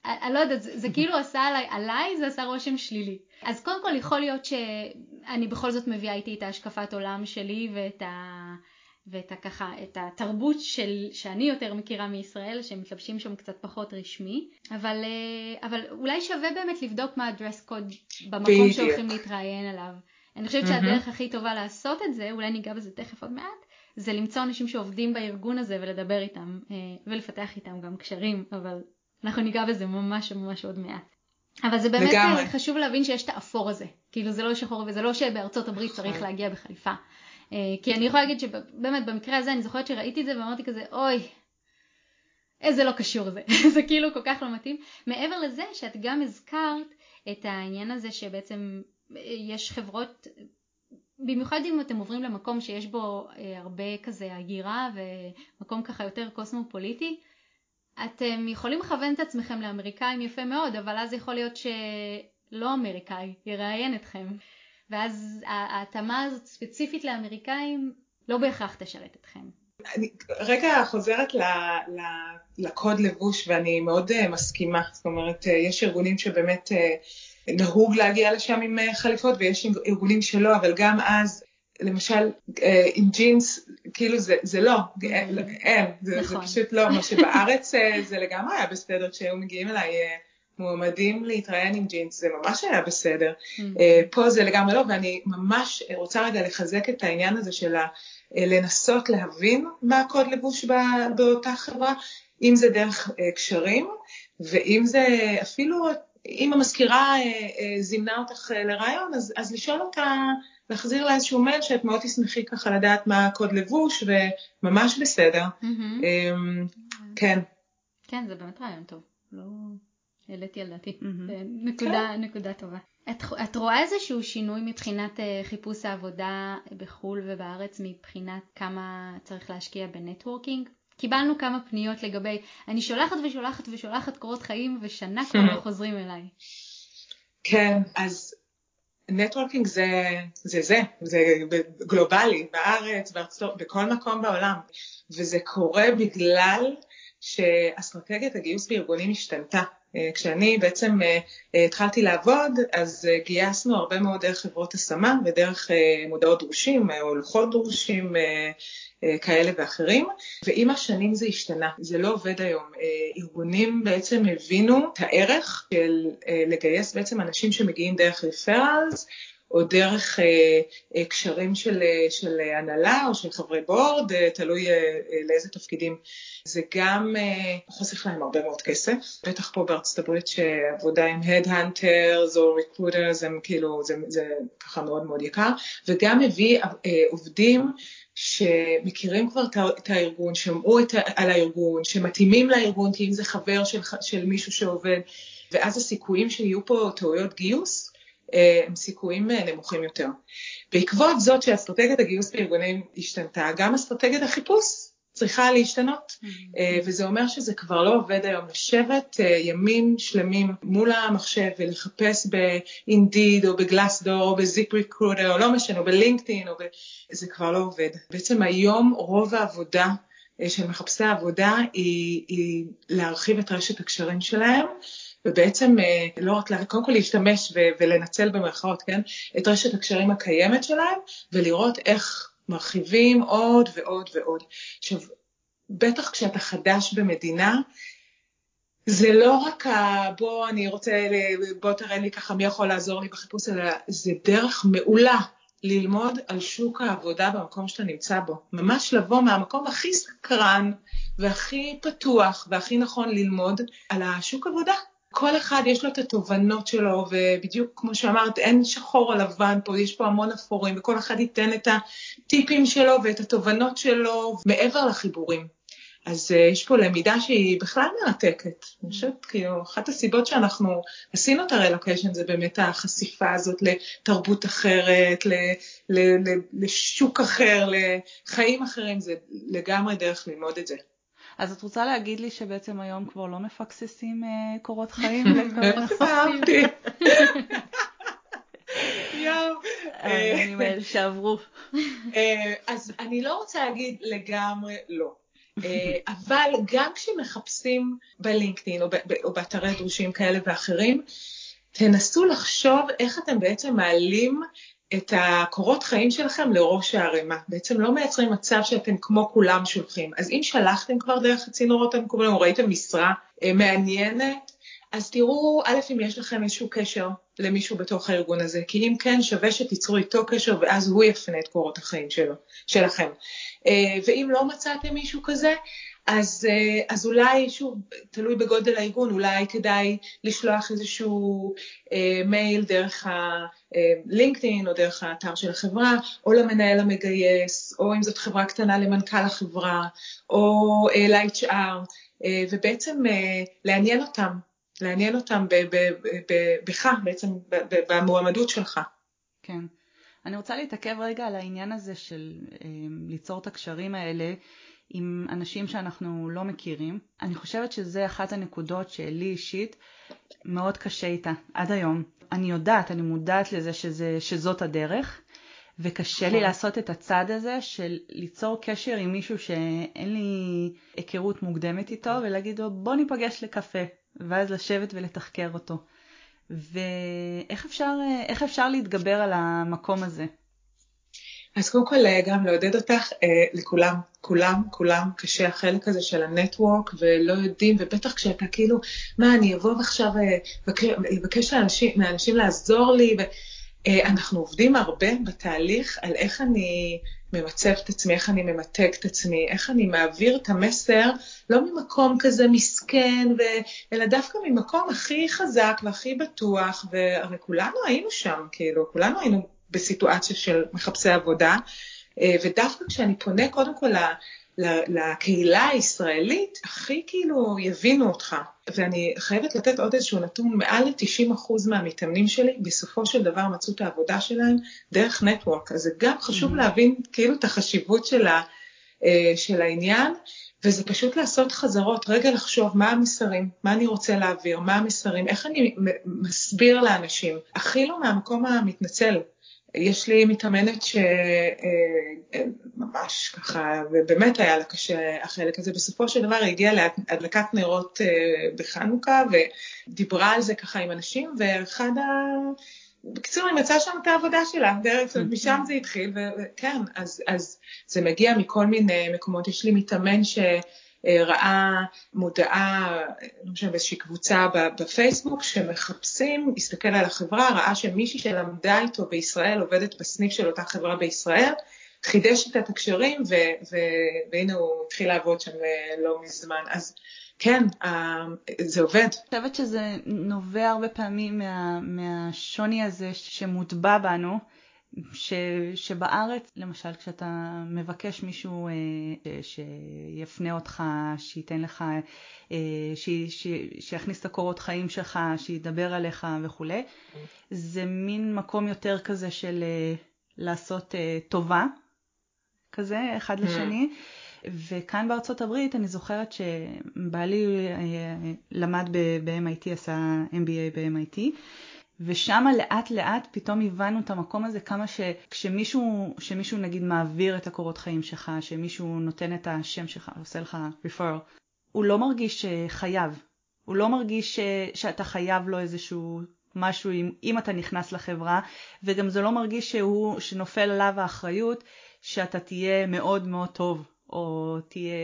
אני לא יודעת, זה, זה כאילו עשה עליי, עליי זה עשה רושם שלילי. אז קודם כל יכול להיות שאני בכל זאת מביאה איתי את ההשקפת עולם שלי ואת ה... ואת ה, ככה, את התרבות של, שאני יותר מכירה מישראל, שמתלבשים שם קצת פחות רשמי, אבל, אה, אבל אולי שווה באמת לבדוק מה הדרס קוד במקום בדיוק. שהולכים להתראיין עליו. אני חושבת שהדרך הכי טובה לעשות את זה, אולי ניגע בזה תכף עוד מעט, זה למצוא אנשים שעובדים בארגון הזה ולדבר איתם, אה, ולפתח איתם גם קשרים, אבל אנחנו ניגע בזה ממש ממש עוד מעט. אבל זה באמת לגמרי. אה, חשוב להבין שיש את האפור הזה, כאילו זה לא שחור וזה לא שבארצות הברית צריך נכון. להגיע בחליפה. אה, כי אני יכולה להגיד שבאמת במקרה הזה אני זוכרת שראיתי את זה ואמרתי כזה אוי, איזה לא קשור זה, זה כאילו כל כך לא מתאים. מעבר לזה שאת גם הזכרת את העניין הזה שבעצם יש חברות, במיוחד אם אתם עוברים למקום שיש בו אה, הרבה כזה הגירה ומקום ככה יותר קוסמופוליטי, אתם יכולים לכוון את עצמכם לאמריקאים יפה מאוד, אבל אז יכול להיות שלא אמריקאי יראיין אתכם. ואז ההתאמה הזאת ספציפית לאמריקאים לא בהכרח תשרת אתכם. אני רגע חוזרת ל, ל, לקוד לבוש ואני מאוד uh, מסכימה, זאת אומרת uh, יש ארגונים שבאמת נהוג להגיע לשם עם uh, חליפות ויש ארגונים שלא, אבל גם אז למשל uh, עם ג'ינס, כאילו זה, זה לא, אין, אין זה, נכון. זה פשוט לא, מה שבארץ זה לגמרי היה בסדר כשהיו מגיעים אליי מועמדים להתראיין עם ג'ינס, זה ממש היה בסדר. Mm-hmm. פה זה לגמרי לא, ואני ממש רוצה רגע לחזק את העניין הזה של אה, לנסות להבין מה הקוד לבוש באותה חברה, אם זה דרך אה, קשרים, ואם זה אפילו, אם המזכירה זימנה אותך לריאיון, אז, אז לשאול אותה, להחזיר לה איזשהו מייל שאת מאוד תשמחי ככה לדעת מה הקוד לבוש, וממש בסדר. Mm-hmm. כן. כן, זה באמת רעיון טוב. לא... העליתי על דעתי. נקודה, כן. נקודה טובה. את, את רואה איזשהו שינוי מבחינת אה, חיפוש העבודה בחו"ל ובארץ מבחינת כמה צריך להשקיע ב networking? קיבלנו כמה פניות לגבי, אני שולחת ושולחת ושולחת קורות חיים ושנה כבר לא חוזרים אליי. כן, אז נטוורקינג זה זה, זה, זה גלובלי, בארץ, בארצות, בכל מקום בעולם, וזה קורה בגלל שאסטרטגיית הגיוס בארגונים השתנתה. אה, כשאני בעצם אה, אה, התחלתי לעבוד, אז גייסנו הרבה מאוד דרך חברות השמה ודרך מודעות דרושים או לוחות דרושים כאלה ואחרים, ועם השנים זה השתנה, זה לא עובד היום. ארגונים בעצם הבינו את הערך של לגייס בעצם אנשים שמגיעים דרך רפרלס, או דרך אה, אה, קשרים של, אה, של הנהלה או של חברי בורד, אה, תלוי אה, אה, לאיזה תפקידים. זה גם אה, חוסך להם הרבה מאוד כסף, בטח פה בארצות הברית שעבודה עם Headhunters או Recruiters הם כאילו, זה, זה ככה מאוד מאוד יקר, וגם מביא אה, עובדים שמכירים כבר את הארגון, שמעו את, על הארגון, שמתאימים לארגון, כי אם זה חבר של, של מישהו שעובד, ואז הסיכויים שיהיו פה טעויות גיוס, אה, הם סיכויים אה, נמוכים יותר. בעקבות זאת שאסטרטגיית הגיוס בארגונים השתנתה, גם אסטרטגיית החיפוש צריכה להשתנות, mm-hmm. וזה אומר שזה כבר לא עובד היום לשבת ימים שלמים מול המחשב ולחפש באינדיד או בגלאסדור או בזיפ ריקרודר או לא משנה, או בלינקדאין, ב... זה כבר לא עובד. בעצם היום רוב העבודה של מחפשי העבודה היא, היא להרחיב את רשת הקשרים שלהם. ובעצם לא רק, קודם כל להשתמש ולנצל במרכאות, כן, את רשת הקשרים הקיימת שלהם ולראות איך מרחיבים עוד ועוד ועוד. עכשיו, בטח כשאתה חדש במדינה, זה לא רק ה... בוא, אני רוצה, בוא תראה לי ככה מי יכול לעזור לי בחיפוש, אלא זה דרך מעולה ללמוד על שוק העבודה במקום שאתה נמצא בו. ממש לבוא מהמקום הכי סקרן והכי פתוח והכי נכון ללמוד על השוק עבודה. כל אחד יש לו את התובנות שלו, ובדיוק כמו שאמרת, אין שחור או לבן פה, יש פה המון אפורים, וכל אחד ייתן את הטיפים שלו ואת התובנות שלו מעבר לחיבורים. אז uh, יש פה למידה שהיא בכלל מרתקת. אני חושבת, כאילו, אחת הסיבות שאנחנו עשינו את הרלוקיישן זה באמת החשיפה הזאת לתרבות אחרת, ל, ל, ל, לשוק אחר, לחיים אחרים, זה לגמרי דרך ללמוד את זה. אז את רוצה להגיד לי שבעצם היום כבר לא מפקססים uh, קורות חיים? אהבתי. הימים האלה שעברו. אה, אז אני לא רוצה להגיד לגמרי לא. אה, אבל גם כשמחפשים בלינקדאין או באתרי דרושים כאלה ואחרים, תנסו לחשוב איך אתם בעצם מעלים את הקורות חיים שלכם לראש הערימה. בעצם לא מייצרים מצב שאתם כמו כולם שולחים. אז אם שלחתם כבר דרך הצינורות המקובלים או ראיתם משרה אה, מעניינת, אז תראו, א', אם יש לכם איזשהו קשר למישהו בתוך הארגון הזה, כי אם כן, שווה שתיצרו איתו קשר ואז הוא יפנה את קורות החיים שלו, שלכם. אה, ואם לא מצאתם מישהו כזה, אז, אה, אז אולי, שוב, תלוי בגודל הארגון, אולי כדאי לשלוח איזשהו אה, מייל דרך הלינקדאין או דרך האתר של החברה, או למנהל המגייס, או אם זאת חברה קטנה למנכ"ל החברה, או אה, ל-HR, אה, ובעצם אה, לעניין אותם, לעניין אותם בך, בעצם במועמדות שלך. כן. אני רוצה להתעכב רגע על העניין הזה של אה, ליצור את הקשרים האלה עם אנשים שאנחנו לא מכירים. אני חושבת שזה אחת הנקודות שלי אישית מאוד קשה איתה עד היום. אני יודעת, אני מודעת לזה שזה, שזאת הדרך, וקשה לי נכון. לעשות את הצעד הזה של ליצור קשר עם מישהו שאין לי היכרות מוקדמת איתו ולהגיד לו בוא ניפגש לקפה, ואז לשבת ולתחקר אותו. ואיך אפשר, אפשר להתגבר על המקום הזה? אז קודם כל גם לעודד אותך, אה, לכולם, כולם, כולם, קשה החלק הזה של הנטוורק ולא יודעים, ובטח כשאתה כאילו, מה, אני אבוא עכשיו לבקש אה, מאנשים לעזור לי, ואנחנו אה, עובדים הרבה בתהליך על איך אני ממצב את עצמי, איך אני ממתג את עצמי, איך אני מעביר את המסר, לא ממקום כזה מסכן, ו... אלא דווקא ממקום הכי חזק והכי בטוח, והרי כולנו היינו שם, כאילו, כולנו היינו בסיטואציה של מחפשי עבודה, אה, ודווקא כשאני פונה קודם כל לקהילה הישראלית, הכי כאילו יבינו אותך. ואני חייבת לתת עוד איזשהו נתון, מעל ל-90% מהמתאמנים שלי בסופו של דבר מצאו את העבודה שלהם דרך נטוורק, אז זה גם חשוב mm-hmm. להבין כאילו את החשיבות של, ה, אה, של העניין. וזה פשוט לעשות חזרות, רגע לחשוב מה המסרים, מה אני רוצה להעביר, מה המסרים, איך אני מסביר לאנשים, הכי לא מהמקום המתנצל, יש לי מתאמנת שממש אה, ככה, ובאמת היה לה קשה החלק הזה, בסופו של דבר היא הגיעה להדלקת נרות אה, בחנוכה ודיברה על זה ככה עם אנשים, ואחד ה... בקיצור, היא מצאה שם את העבודה שלה, דרך, משם זה התחיל, וכן, אז, אז זה מגיע מכל מיני מקומות. יש לי מתאמן ש... ראה מודעה, לא משנה, באיזושהי קבוצה בפייסבוק, שמחפשים, הסתכל על החברה, ראה שמישהי שלמדה איתו בישראל עובדת בסניף של אותה חברה בישראל, חידש את התקשרים, והנה הוא התחיל לעבוד שם אה, לא מזמן. אז כן, זה עובד. אני חושבת שזה נובע הרבה פעמים מה, מהשוני הזה שמוטבע בנו. ש, שבארץ, למשל כשאתה מבקש מישהו אה, שיפנה אותך, שייתן לך, אה, ש, ש, שיכניס את הקורות חיים שלך, שידבר עליך וכולי, זה מין מקום יותר כזה של אה, לעשות אה, טובה, כזה, אחד לשני. וכאן בארצות הברית אני זוכרת שבעלי למד ב-MIT, עשה MBA ב-MIT, ושם לאט לאט פתאום הבנו את המקום הזה כמה שכשמישהו שמישהו נגיד מעביר את הקורות חיים שלך, שמישהו נותן את השם שלך, עושה לך referral, הוא לא מרגיש חייב, הוא לא מרגיש ש, שאתה חייב לו איזשהו משהו אם, אם אתה נכנס לחברה, וגם זה לא מרגיש שהוא, שנופל עליו האחריות שאתה תהיה מאוד מאוד טוב, או תהיה,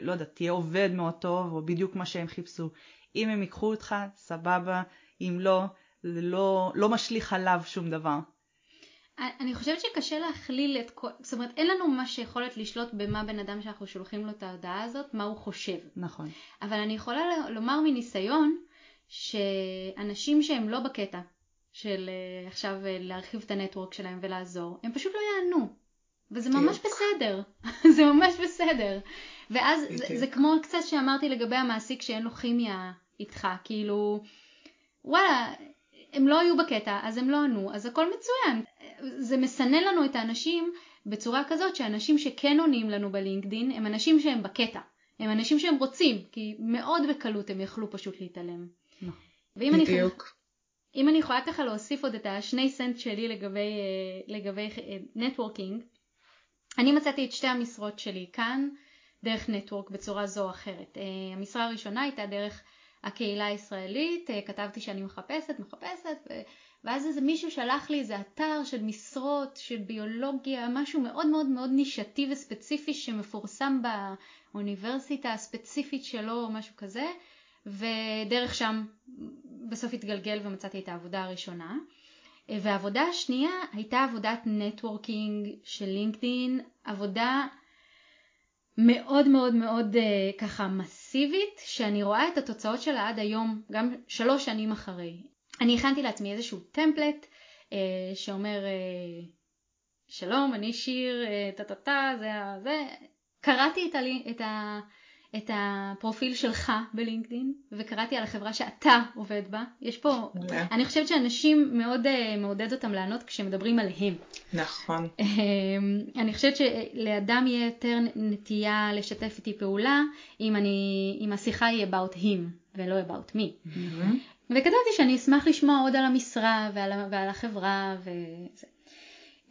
לא יודע, תהיה עובד מאוד טוב, או בדיוק מה שהם חיפשו. אם הם ייקחו אותך, סבבה, אם לא, זה לא, לא משליך עליו שום דבר. אני חושבת שקשה להכליל את כל, זאת אומרת אין לנו ממש יכולת לשלוט במה בן אדם שאנחנו שולחים לו את ההודעה הזאת, מה הוא חושב. נכון. אבל אני יכולה לומר מניסיון שאנשים שהם לא בקטע של אה, עכשיו אה, להרחיב את הנטוורק שלהם ולעזור, הם פשוט לא יענו. וזה ממש בסדר, זה ממש בסדר. ואז זה, זה כמו קצת שאמרתי לגבי המעסיק שאין לו כימיה איתך, כאילו, וואלה, הם לא היו בקטע, אז הם לא ענו, אז הכל מצוין. זה מסנן לנו את האנשים בצורה כזאת שאנשים שכן עונים לנו בלינקדין הם אנשים שהם בקטע. הם אנשים שהם רוצים, כי מאוד בקלות הם יכלו פשוט להתעלם. ואם אני, אם אני יכולה ככה להוסיף עוד את השני סנט שלי לגבי, אה, לגבי נטוורקינג, אה, אני מצאתי את שתי המשרות שלי כאן דרך נטוורק בצורה זו או אחרת. אה, המשרה הראשונה הייתה דרך הקהילה הישראלית, כתבתי שאני מחפשת, מחפשת, ואז איזה מישהו שלח לי איזה אתר של משרות, של ביולוגיה, משהו מאוד מאוד מאוד נישתי וספציפי שמפורסם באוניברסיטה הספציפית שלו או משהו כזה, ודרך שם בסוף התגלגל ומצאתי את העבודה הראשונה. והעבודה השנייה הייתה עבודת נטוורקינג של לינקדאין, עבודה מאוד מאוד מאוד uh, ככה מסיבית, שאני רואה את התוצאות שלה עד היום, גם שלוש שנים אחרי. אני הכנתי לעצמי איזשהו טמפלט uh, שאומר uh, שלום, אני שיר, טה טה טה, זה זה. קראתי את, הלי, את, ה, את הפרופיל שלך בלינקדאין וקראתי על החברה שאתה עובד בה. יש פה, אני חושבת שאנשים מאוד uh, מעודד אותם לענות כשמדברים עליהם. נכון. Uh, אני חושבת שלאדם יהיה יותר נטייה לשתף איתי פעולה אם, אני, אם השיחה היא about him ולא about me. Mm-hmm. וכתבתי שאני אשמח לשמוע עוד על המשרה ועל, ועל החברה וזה.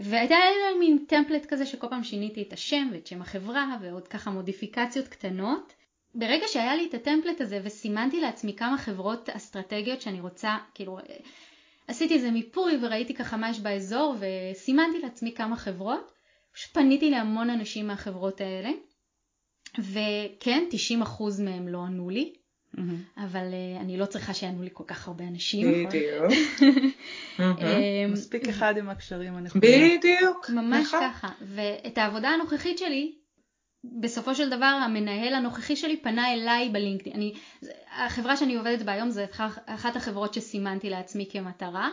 והייתה לי מין טמפלט כזה שכל פעם שיניתי את השם ואת שם החברה ועוד ככה מודיפיקציות קטנות. ברגע שהיה לי את הטמפלט הזה וסימנתי לעצמי כמה חברות אסטרטגיות שאני רוצה, כאילו עשיתי איזה מיפוי וראיתי ככה מה יש באזור וסימנתי לעצמי כמה חברות, פשוט פניתי להמון אנשים מהחברות האלה וכן 90% מהם לא ענו לי. אבל uh, אני לא צריכה שיענו לי כל כך הרבה אנשים. בדיוק. אמ, מספיק אחד עם הקשרים הנכונים. בדיוק. ממש נכון. ככה. ואת העבודה הנוכחית שלי, בסופו של דבר המנהל הנוכחי שלי פנה אליי בלינקדאין. אני, החברה שאני עובדת בה היום זו אחת החברות שסימנתי לעצמי כמטרה.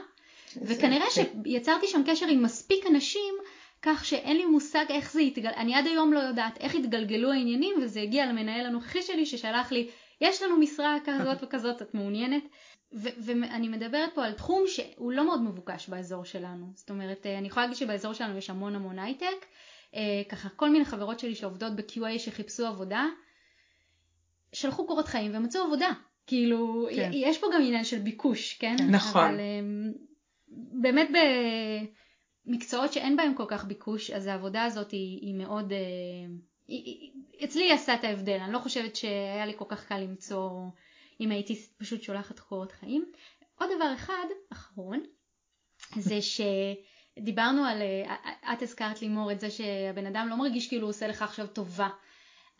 וכנראה שיצרתי שם קשר עם מספיק אנשים כך שאין לי מושג איך זה יתגלגל, אני עד היום לא יודעת איך התגלגלו העניינים וזה הגיע למנהל הנוכחי שלי ששלח לי יש לנו משרה כזאת וכזאת, את מעוניינת? ואני מדברת פה על תחום שהוא לא מאוד מבוקש באזור שלנו. זאת אומרת, אה, אני יכולה להגיד שבאזור שלנו יש המון המון הייטק. אה, ככה כל מיני חברות שלי שעובדות ב-QA שחיפשו עבודה, שלחו קורות חיים ומצאו עבודה. כאילו, כן. יש פה גם עניין של ביקוש, כן? נכון. אבל אה, באמת במקצועות שאין בהם כל כך ביקוש, אז העבודה הזאת היא, היא מאוד... אצלי היא עשה את ההבדל, אני לא חושבת שהיה לי כל כך קל למצוא אם הייתי פשוט שולחת קורות חיים. עוד דבר אחד, אחרון, זה שדיברנו על, את הזכרת לימור את זה שהבן אדם לא מרגיש כאילו הוא עושה לך עכשיו טובה.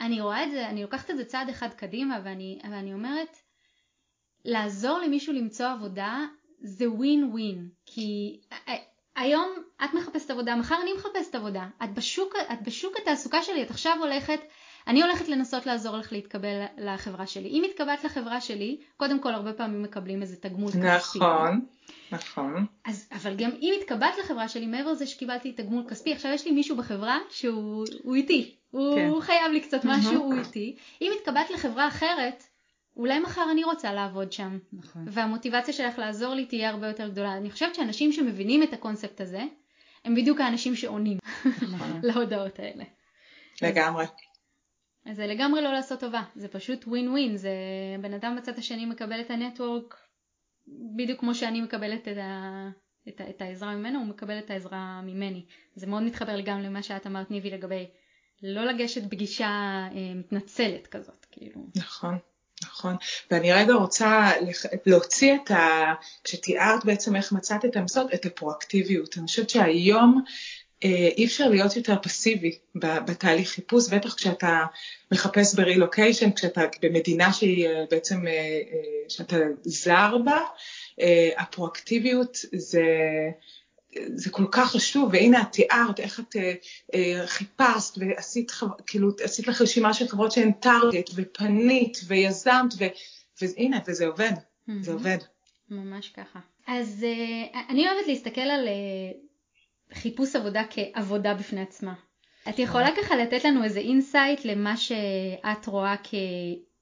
אני רואה את זה, אני לוקחת את זה צעד אחד קדימה ואני, ואני אומרת, לעזור למישהו למצוא עבודה זה ווין ווין, כי היום את מחפשת עבודה, מחר אני מחפשת עבודה. את בשוק, את בשוק התעסוקה שלי, את עכשיו הולכת, אני הולכת לנסות לעזור לך להתקבל לחברה שלי. אם התקבלת לחברה שלי, קודם כל הרבה פעמים מקבלים איזה תגמול כספי. נכון, נכון. אז, אבל גם אם התקבלת לחברה שלי, מעבר לזה שקיבלתי תגמול כספי, עכשיו יש לי מישהו בחברה שהוא איתי. הוא כן. חייב לי קצת משהו, הוא איתי. אם התקבלת לחברה אחרת, אולי מחר אני רוצה לעבוד שם. נכון. והמוטיבציה שלך לעזור לי תהיה הרבה יותר גדולה. אני חושבת שאנשים שמבינים את הקונספט הזה, הם בדיוק האנשים שעונים נכון. להודעות האלה. לגמרי. אז זה לגמרי לא לעשות טובה, זה פשוט ווין ווין, זה בן אדם בצד השני מקבל את הנטוורק בדיוק כמו שאני מקבלת את, ה... את, ה... את העזרה ממנו, הוא מקבל את העזרה ממני. זה מאוד מתחבר לי גם למה שאת אמרת ניבי לגבי לא לגשת בגישה אה, מתנצלת כזאת, כאילו. נכון. נכון, ואני רגע רוצה להוציא את ה... כשתיארת בעצם איך מצאת את המסוד, את הפרואקטיביות. אני חושבת שהיום אה, אי אפשר להיות יותר פסיבי בתהליך חיפוש, בטח כשאתה מחפש ברילוקיישן, כשאתה במדינה שהיא אה, בעצם, אה, שאתה זר בה, הפרואקטיביות זה, זה כל כך חשוב, והנה את תיארת איך את חיפשת ועשית כאילו, עשית לך רשימה של חברות שהן target ופנית ויזמת, ו, והנה, וזה עובד, mm-hmm. זה עובד. ממש ככה. אז אני אוהבת להסתכל על חיפוש עבודה כעבודה בפני עצמה. את יכולה ככה לתת לנו איזה insight למה שאת רואה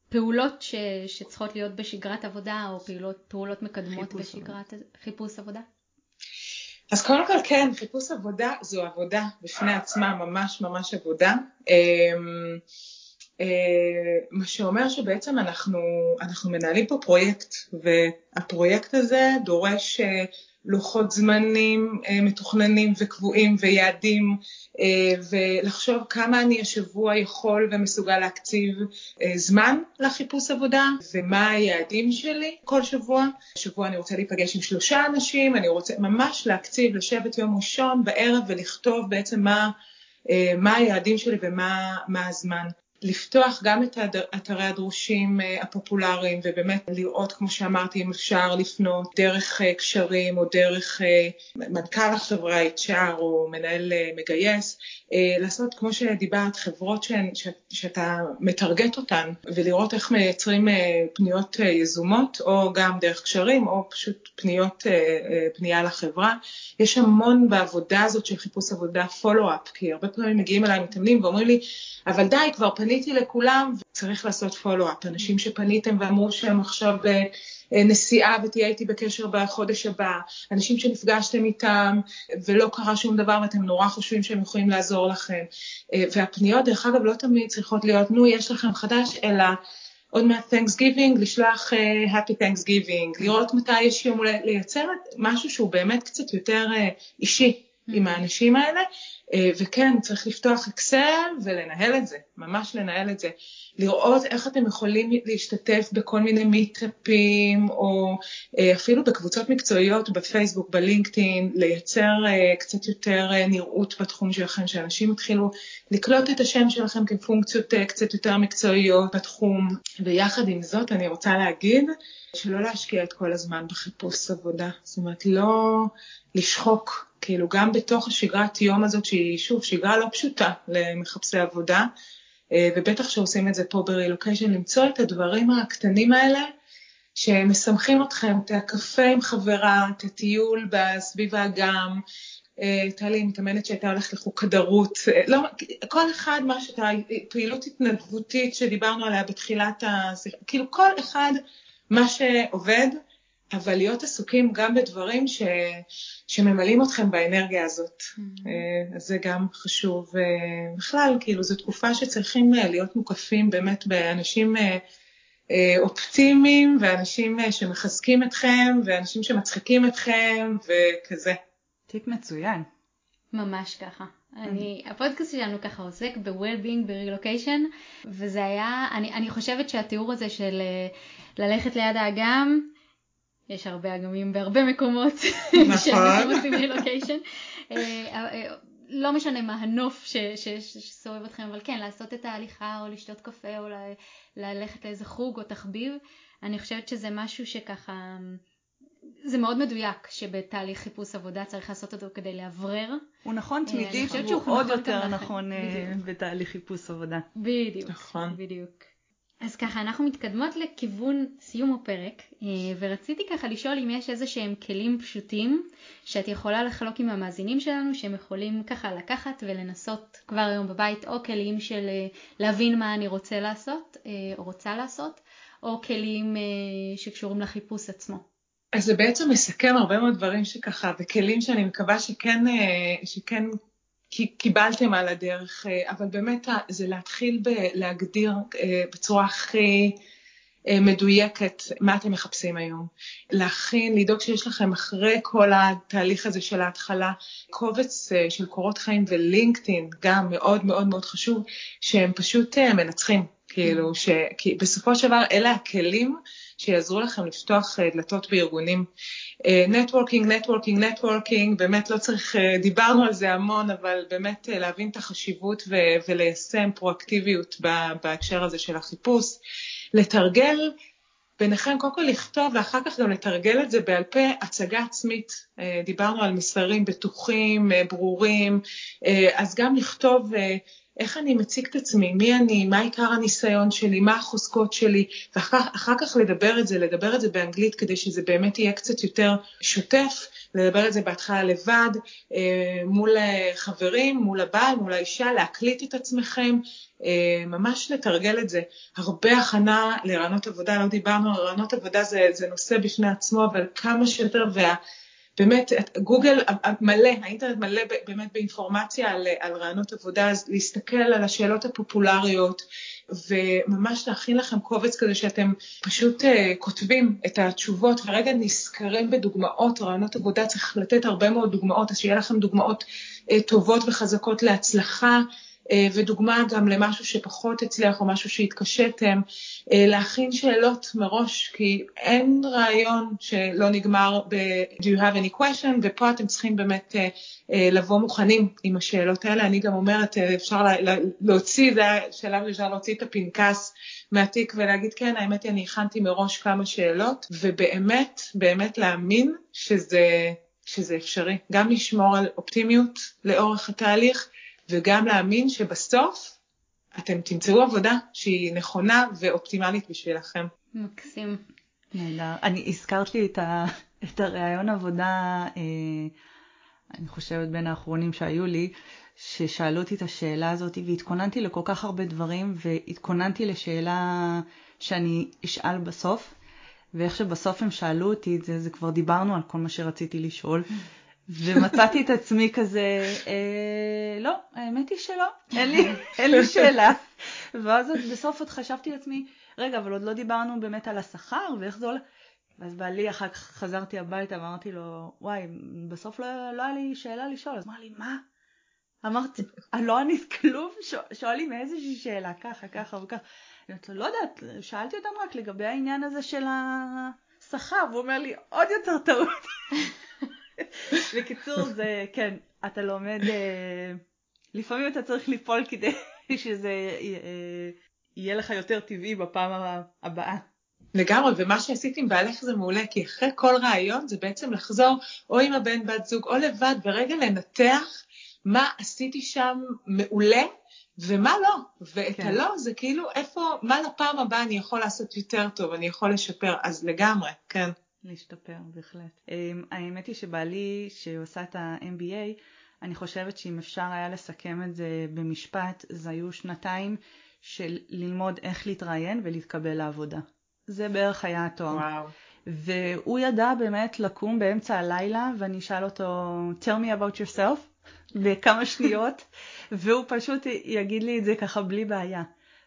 כפעולות ש... שצריכות להיות בשגרת עבודה או פעולות, פעולות מקדמות בשגרת עבודה. חיפוש עבודה? אז קודם כל כן, חיפוש עבודה זו עבודה בפני עצמה, ממש ממש עבודה. אמ, אה, מה שאומר שבעצם אנחנו, אנחנו מנהלים פה פרויקט, והפרויקט הזה דורש אה, לוחות זמנים אה, מתוכננים וקבועים ויעדים, ולחשוב כמה אני השבוע יכול ומסוגל להקציב זמן לחיפוש עבודה, ומה היעדים שלי כל שבוע. שבוע אני רוצה להיפגש עם שלושה אנשים, אני רוצה ממש להקציב, לשבת יום ראשון בערב ולכתוב בעצם מה, מה היעדים שלי ומה הזמן. לפתוח גם את אתרי הדרושים אה, הפופולריים ובאמת לראות, כמו שאמרתי, אם אפשר לפנות דרך אה, קשרים או דרך אה, מנכ"ל החברה, HR או מנהל מגייס, לעשות, כמו שדיברת, חברות שהן, ש, שאתה מטרגט אותן ולראות איך מייצרים פניות יזומות או גם דרך קשרים או פשוט פניות, פנייה לחברה. יש המון בעבודה הזאת של חיפוש עבודה פולו-אפ, כי הרבה פעמים מגיעים אליי מתאמנים ואומרים לי, אבל די, כבר פניתי לכולם וצריך לעשות פולו-אפ. אנשים שפניתם ואמרו שהם עכשיו בנסיעה ותהיה איתי בקשר בחודש הבא, אנשים שנפגשתם איתם ולא קרה שום דבר ואתם נורא חושבים שהם יכולים לעזור לכם. והפניות, דרך אגב, לא תמיד צריכות להיות, נו, יש לכם חדש, אלא... עוד מעט Thanksgiving, לשלוח uh, Happy Thanksgiving, לראות מתי יש יום, לייצר משהו שהוא באמת קצת יותר uh, אישי. עם האנשים האלה, אה, וכן, צריך לפתוח אקסל ולנהל את זה, ממש לנהל את זה. לראות איך אתם יכולים להשתתף בכל מיני מיטאפים, או אה, אפילו בקבוצות מקצועיות בפייסבוק, בלינקדאין, לייצר אה, קצת יותר נראות בתחום שלכם, שאנשים יתחילו לקלוט את השם שלכם כפונקציות קצת יותר מקצועיות בתחום. ויחד עם זאת, אני רוצה להגיד, שלא להשקיע את כל הזמן בחיפוש עבודה. זאת אומרת, לא לשחוק כאילו גם בתוך השגרת יום הזאת, שהיא שוב שגרה לא פשוטה למחפשי עבודה, אה, ובטח שעושים את זה פה ברילוקיישן, למצוא את הדברים הקטנים האלה שמשמחים אתכם, את הקפה עם חברה, את הטיול סביב האגם, הייתה לי מתאמנת שהייתה הולכת לחוקדרות, אה, לא, כל אחד, מה שאתה, פעילות התנדבותית שדיברנו עליה בתחילת השיחה, כאילו כל אחד מה שעובד, אבל להיות עסוקים גם בדברים ש, שממלאים אתכם באנרגיה הזאת. Mm-hmm. אה, אז זה גם חשוב. אה, בכלל, כאילו, זו תקופה שצריכים אה, להיות מוקפים באמת באנשים אופטימיים, ואנשים שמחזקים אתכם, ואנשים שמצחיקים אתכם, וכזה. טיפ מצוין. ממש ככה. אני, הפודקאסט שלנו ככה עוסק ב-well-being ב-relocation, וזה היה, אני, אני חושבת שהתיאור הזה של ללכת ליד האגם, יש הרבה אגמים בהרבה מקומות. נכון. עושים רילוקיישן. אה, אה, לא משנה מה הנוף שסובב אתכם, אבל כן, לעשות את ההליכה או לשתות קפה או ללכת לאיזה חוג או תחביב, אני חושבת שזה משהו שככה, זה מאוד מדויק שבתהליך חיפוש עבודה צריך לעשות אותו כדי לאוורר. הוא נכון אה, תמידי, והוא עוד יותר נכון בתהליך חיפוש עבודה. בדיוק, נכון. בדיוק. אז ככה, אנחנו מתקדמות לכיוון סיום הפרק, אה, ורציתי ככה לשאול אם יש איזה שהם כלים פשוטים שאת יכולה לחלוק עם המאזינים שלנו, שהם יכולים ככה לקחת ולנסות כבר היום בבית, או כלים של אה, להבין מה אני רוצה לעשות, אה, או רוצה לעשות, או כלים שקשורים לחיפוש עצמו. אז זה בעצם מסכם הרבה מאוד דברים שככה, וכלים שאני מקווה שכן, שכן קיבלתם על הדרך, אבל באמת זה להתחיל להגדיר בצורה הכי מדויקת מה אתם מחפשים היום. להכין, לדאוג שיש לכם אחרי כל התהליך הזה של ההתחלה, קובץ של קורות חיים ולינקדאין, גם מאוד מאוד מאוד חשוב, שהם פשוט מנצחים, כאילו, ש... כי בסופו של דבר אלה הכלים שיעזרו לכם לפתוח דלתות בארגונים. networking, networking, networking, באמת לא צריך, דיברנו על זה המון, אבל באמת להבין את החשיבות ו- וליישם פרואקטיביות בהקשר הזה של החיפוש. לתרגל ביניכם, קודם כל לכתוב ואחר כך גם לתרגל את זה בעל פה, הצגה עצמית. דיברנו על מסרים בטוחים, ברורים, אז גם לכתוב איך אני מציג את עצמי, מי אני, מה עיקר הניסיון שלי, מה החוזקות שלי, ואחר כך לדבר את זה, לדבר את זה באנגלית כדי שזה באמת יהיה קצת יותר שוטף, לדבר את זה בהתחלה לבד, מול חברים, מול הבעל, מול האישה, להקליט את עצמכם, ממש לתרגל את זה. הרבה הכנה לרעיונות עבודה, לא דיברנו על רעיונות עבודה, זה, זה נושא בפני עצמו, אבל כמה שיותר, וה... באמת, גוגל מלא, האינטרנט מלא באמת באינפורמציה על, על רעיונות עבודה, אז להסתכל על השאלות הפופולריות וממש להכין לכם קובץ כזה שאתם פשוט uh, כותבים את התשובות, ורגע נזכרים בדוגמאות, רעיונות עבודה צריך לתת הרבה מאוד דוגמאות, אז שיהיה לכם דוגמאות uh, טובות וחזקות להצלחה. ודוגמה גם למשהו שפחות הצליח או משהו שהתקשיתם, להכין שאלות מראש, כי אין רעיון שלא נגמר ב- do you have any question, ופה אתם צריכים באמת לבוא מוכנים עם השאלות האלה. אני גם אומרת, אפשר להוציא, זה השלב ראשון, להוציא את הפנקס מהתיק ולהגיד, כן, האמת היא, אני הכנתי מראש כמה שאלות, ובאמת, באמת להאמין שזה, שזה אפשרי. גם לשמור על אופטימיות לאורך התהליך, וגם להאמין שבסוף אתם תמצאו עבודה שהיא נכונה ואופטימלית בשבילכם. מקסים. נהדר. אני הזכרת לי את, ה, את הראיון עבודה, אה, אני חושבת בין האחרונים שהיו לי, ששאלו אותי את השאלה הזאת והתכוננתי לכל כך הרבה דברים והתכוננתי לשאלה שאני אשאל בסוף. ואיך שבסוף הם שאלו אותי את זה, זה כבר דיברנו על כל מה שרציתי לשאול. ומצאתי את עצמי כזה, אה, לא, האמת היא שלא, אין לי, אין לי שאלה. ואז בסוף עוד חשבתי לעצמי, רגע, אבל עוד לא דיברנו באמת על השכר ואיך זה עולה. ואז בעלי אחר כך חזרתי הביתה ואמרתי לו, וואי, בסוף לא, לא היה לי שאלה לשאול. אז אמר לי, מה? אמרתי, לא ענית כלום, שואלים מאיזושהי שאלה, ככה, ככה וככה. אני אומרת לו, לא יודעת, שאלתי אותם רק לגבי העניין הזה של השכר, והוא אומר לי, עוד יותר טעות. בקיצור, זה, כן, אתה לומד, לפעמים אתה צריך ליפול כדי שזה יהיה לך יותר טבעי בפעם הבאה. לגמרי, ומה שעשית עם בעלך זה מעולה, כי אחרי כל רעיון זה בעצם לחזור או עם הבן בת זוג או לבד, ורגע לנתח מה עשיתי שם מעולה ומה לא. ואת כן. הלא זה כאילו איפה, מה לפעם הבאה אני יכול לעשות יותר טוב, אני יכול לשפר, אז לגמרי, כן. להשתפר, בהחלט. האמת היא שבעלי, שהוא עושה את ה-MBA, אני חושבת שאם אפשר היה לסכם את זה במשפט, זה היו שנתיים של ללמוד איך להתראיין ולהתקבל לעבודה. זה בערך היה התואר. וואו. והוא ידע באמת לקום באמצע הלילה ואני אשאל אותו, tell me about yourself, בכמה שניות, והוא פשוט יגיד לי את זה ככה בלי בעיה.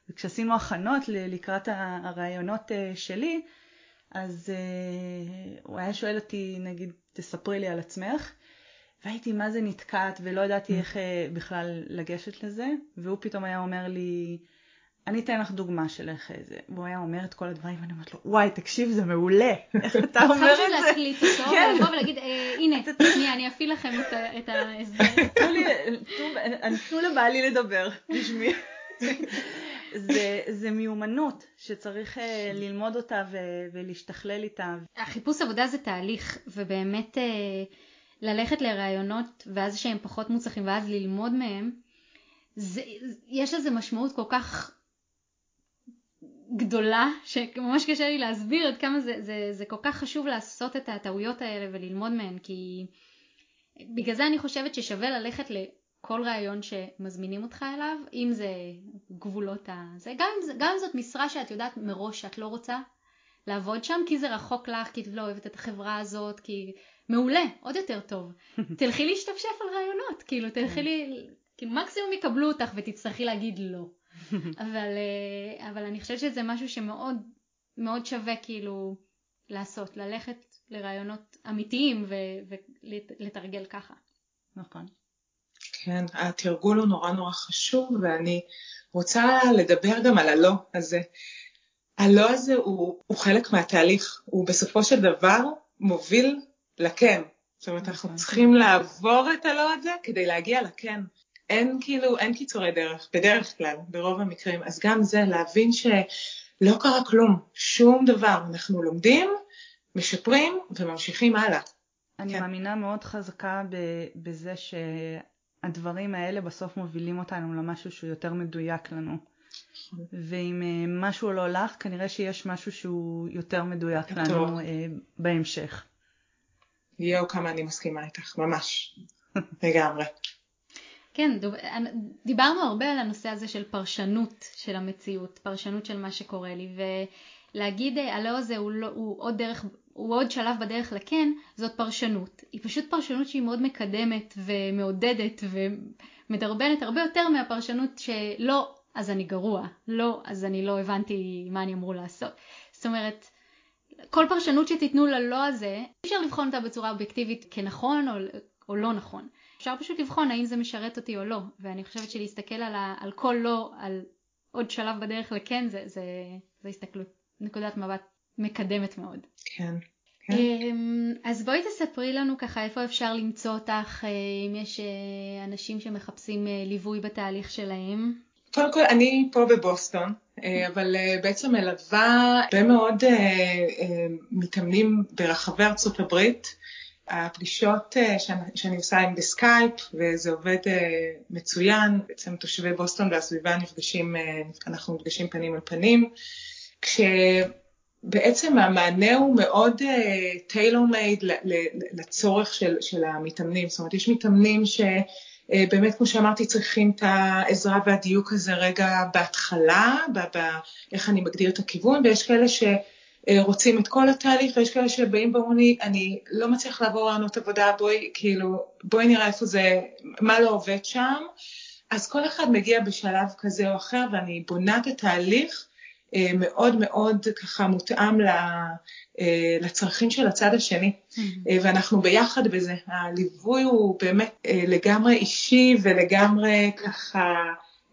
וכשעשינו הכנות לקראת הרעיונות שלי, אז uh, הוא היה שואל אותי, נגיד, תספרי לי על עצמך, והייתי מה זה נתקעת ולא ידעתי איך uh, בכלל לגשת לזה, והוא פתאום היה אומר לי, אני אתן לך דוגמה של איך זה, והוא היה אומר את כל הדברים, ואני אומרת לו, וואי, תקשיב, זה מעולה, איך אתה אומר את זה? חשבתי להקליט אותו. ולבוא ולהגיד, הנה, שנייה, אני אפעיל לכם את ההסבר. תנו לבעלי לדבר, בשמי. זה, זה מיומנות שצריך uh, ללמוד אותה ו- ולהשתכלל איתה. החיפוש עבודה זה תהליך, ובאמת uh, ללכת לראיונות ואז שהם פחות מוצלחים ואז ללמוד מהם, זה, יש לזה משמעות כל כך גדולה, שממש קשה לי להסביר עד כמה זה, זה, זה כל כך חשוב לעשות את הטעויות האלה וללמוד מהן, כי בגלל זה אני חושבת ששווה ללכת כל ראיון שמזמינים אותך אליו, אם זה גבולות הזה, גם אם, גם אם זאת משרה שאת יודעת מראש שאת לא רוצה לעבוד שם, כי זה רחוק לך, כי את לא אוהבת את החברה הזאת, כי מעולה, עוד יותר טוב. תלכי להשתפשף על רעיונות, כאילו תלכי לי, כאילו מקסימום יקבלו אותך ותצטרכי להגיד לא. אבל, אה, אבל אני חושבת שזה משהו שמאוד מאוד שווה כאילו לעשות, ללכת לרעיונות אמיתיים ולתרגל ככה. נכון. כן, התרגול הוא נורא נורא חשוב ואני רוצה לדבר גם על הלא הזה. הלא הזה הוא, הוא חלק מהתהליך, הוא בסופו של דבר מוביל לכן. זאת אומרת, אנחנו נכון. צריכים לעבור את הלא הזה כדי להגיע לכן. אין כאילו, אין קיצורי דרך, בדרך כלל, ברוב המקרים. אז גם זה, להבין שלא קרה כלום, שום דבר. אנחנו לומדים, משפרים וממשיכים הלאה. אני כן. מאמינה מאוד חזקה בזה שהדברים האלה בסוף מובילים אותנו למשהו שהוא יותר מדויק לנו. ואם אה, משהו לא הולך, כנראה שיש משהו שהוא יותר מדויק לנו אה, בהמשך. יואו, כמה אני מסכימה איתך, ממש, לגמרי. כן, דיברנו הרבה על הנושא הזה של פרשנות של המציאות, פרשנות של מה שקורה לי, ולהגיד אה, הלא הזה הוא, לא, הוא, עוד דרך, הוא עוד שלב בדרך לכן, זאת פרשנות. היא פשוט פרשנות שהיא מאוד מקדמת ומעודדת ומדרבנת הרבה יותר מהפרשנות שלא, אז אני גרוע, לא, אז אני לא הבנתי מה אני אמור לעשות. זאת אומרת, כל פרשנות שתיתנו ללא הזה, אי אפשר לבחון אותה בצורה אובייקטיבית כנכון או, או לא נכון. אפשר פשוט לבחון האם זה משרת אותי או לא, ואני חושבת שלהסתכל על, ה, על כל לא, על עוד שלב בדרך לכן, זה, זה, זה הסתכלות, נקודת מבט מקדמת מאוד. כן. כן. אמ, אז בואי תספרי לנו ככה איפה אפשר למצוא אותך, אה, אם יש אה, אנשים שמחפשים אה, ליווי בתהליך שלהם. קודם כל, אני פה בבוסטון, אבל בעצם מלווה הרבה מאוד מתאמנים ברחבי ארצות הברית. הפגישות אה, שאני עושה הן בסקייפ וזה עובד מצוין, בעצם תושבי בוסטון והסביבה נפגשים, אנחנו נפגשים פנים על פנים, כשבעצם המענה הוא מאוד טיילור מייד לצורך של, של המתאמנים, זאת אומרת יש מתאמנים שבאמת כמו שאמרתי צריכים את העזרה והדיוק הזה רגע בהתחלה, באיך אני מגדיר את הכיוון ויש כאלה ש... אה, את כל התהליך, ויש כאלה שבאים ואומרים לי, אני לא מצליח לעבור לענות עבודה, בואי, כאילו, בואי נראה איפה זה, מה לא עובד שם. אז כל אחד מגיע בשלב כזה או אחר, ואני בונה את התהליך אה, מאוד מאוד ככה מותאם אה, לצרכים של הצד השני, mm-hmm. ואנחנו ביחד בזה. הליווי הוא באמת לגמרי אישי ולגמרי ככה,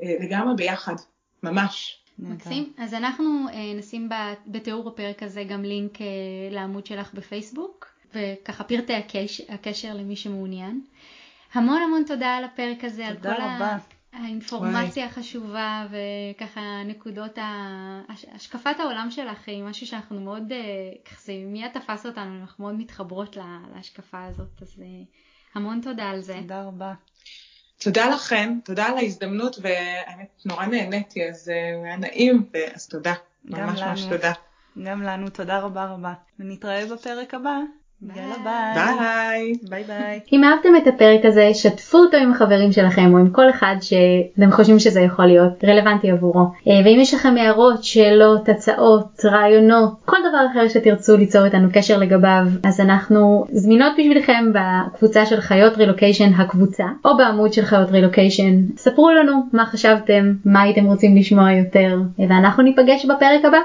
לגמרי ביחד, ממש. מקסים. אז אנחנו אה, נשים בתיאור הפרק הזה גם לינק אה, לעמוד שלך בפייסבוק, וככה פרטי הקשר, הקשר למי שמעוניין. המון המון תודה על הפרק הזה, תודה על כל רבה. האינפורמציה וואי. החשובה וככה נקודות, השקפת העולם שלך היא משהו שאנחנו מאוד, אה, ככה זה מיד תפס אותנו, אנחנו מאוד מתחברות להשקפה הזאת, אז המון תודה על זה. תודה רבה. תודה לכם, תודה על ההזדמנות, והאמת נורא נהניתי, אז אה, היה נעים, אז תודה, ממש ממש תודה. גם לנו, תודה רבה רבה. ונתראה בפרק הבא. יאללה ביי. ביי. ביי ביי. אם אהבתם את הפרק הזה, שתפו אותו עם החברים שלכם או עם כל אחד שאתם חושבים שזה יכול להיות רלוונטי עבורו. אה, ואם יש לכם הערות, שאלות, הצעות, רעיונות, כל דבר אחר שתרצו ליצור איתנו קשר לגביו, אז אנחנו זמינות בשבילכם בקבוצה של חיות רילוקיישן הקבוצה, או בעמוד של חיות רילוקיישן. ספרו לנו מה חשבתם, מה הייתם רוצים לשמוע יותר, ואנחנו ניפגש בפרק הבא.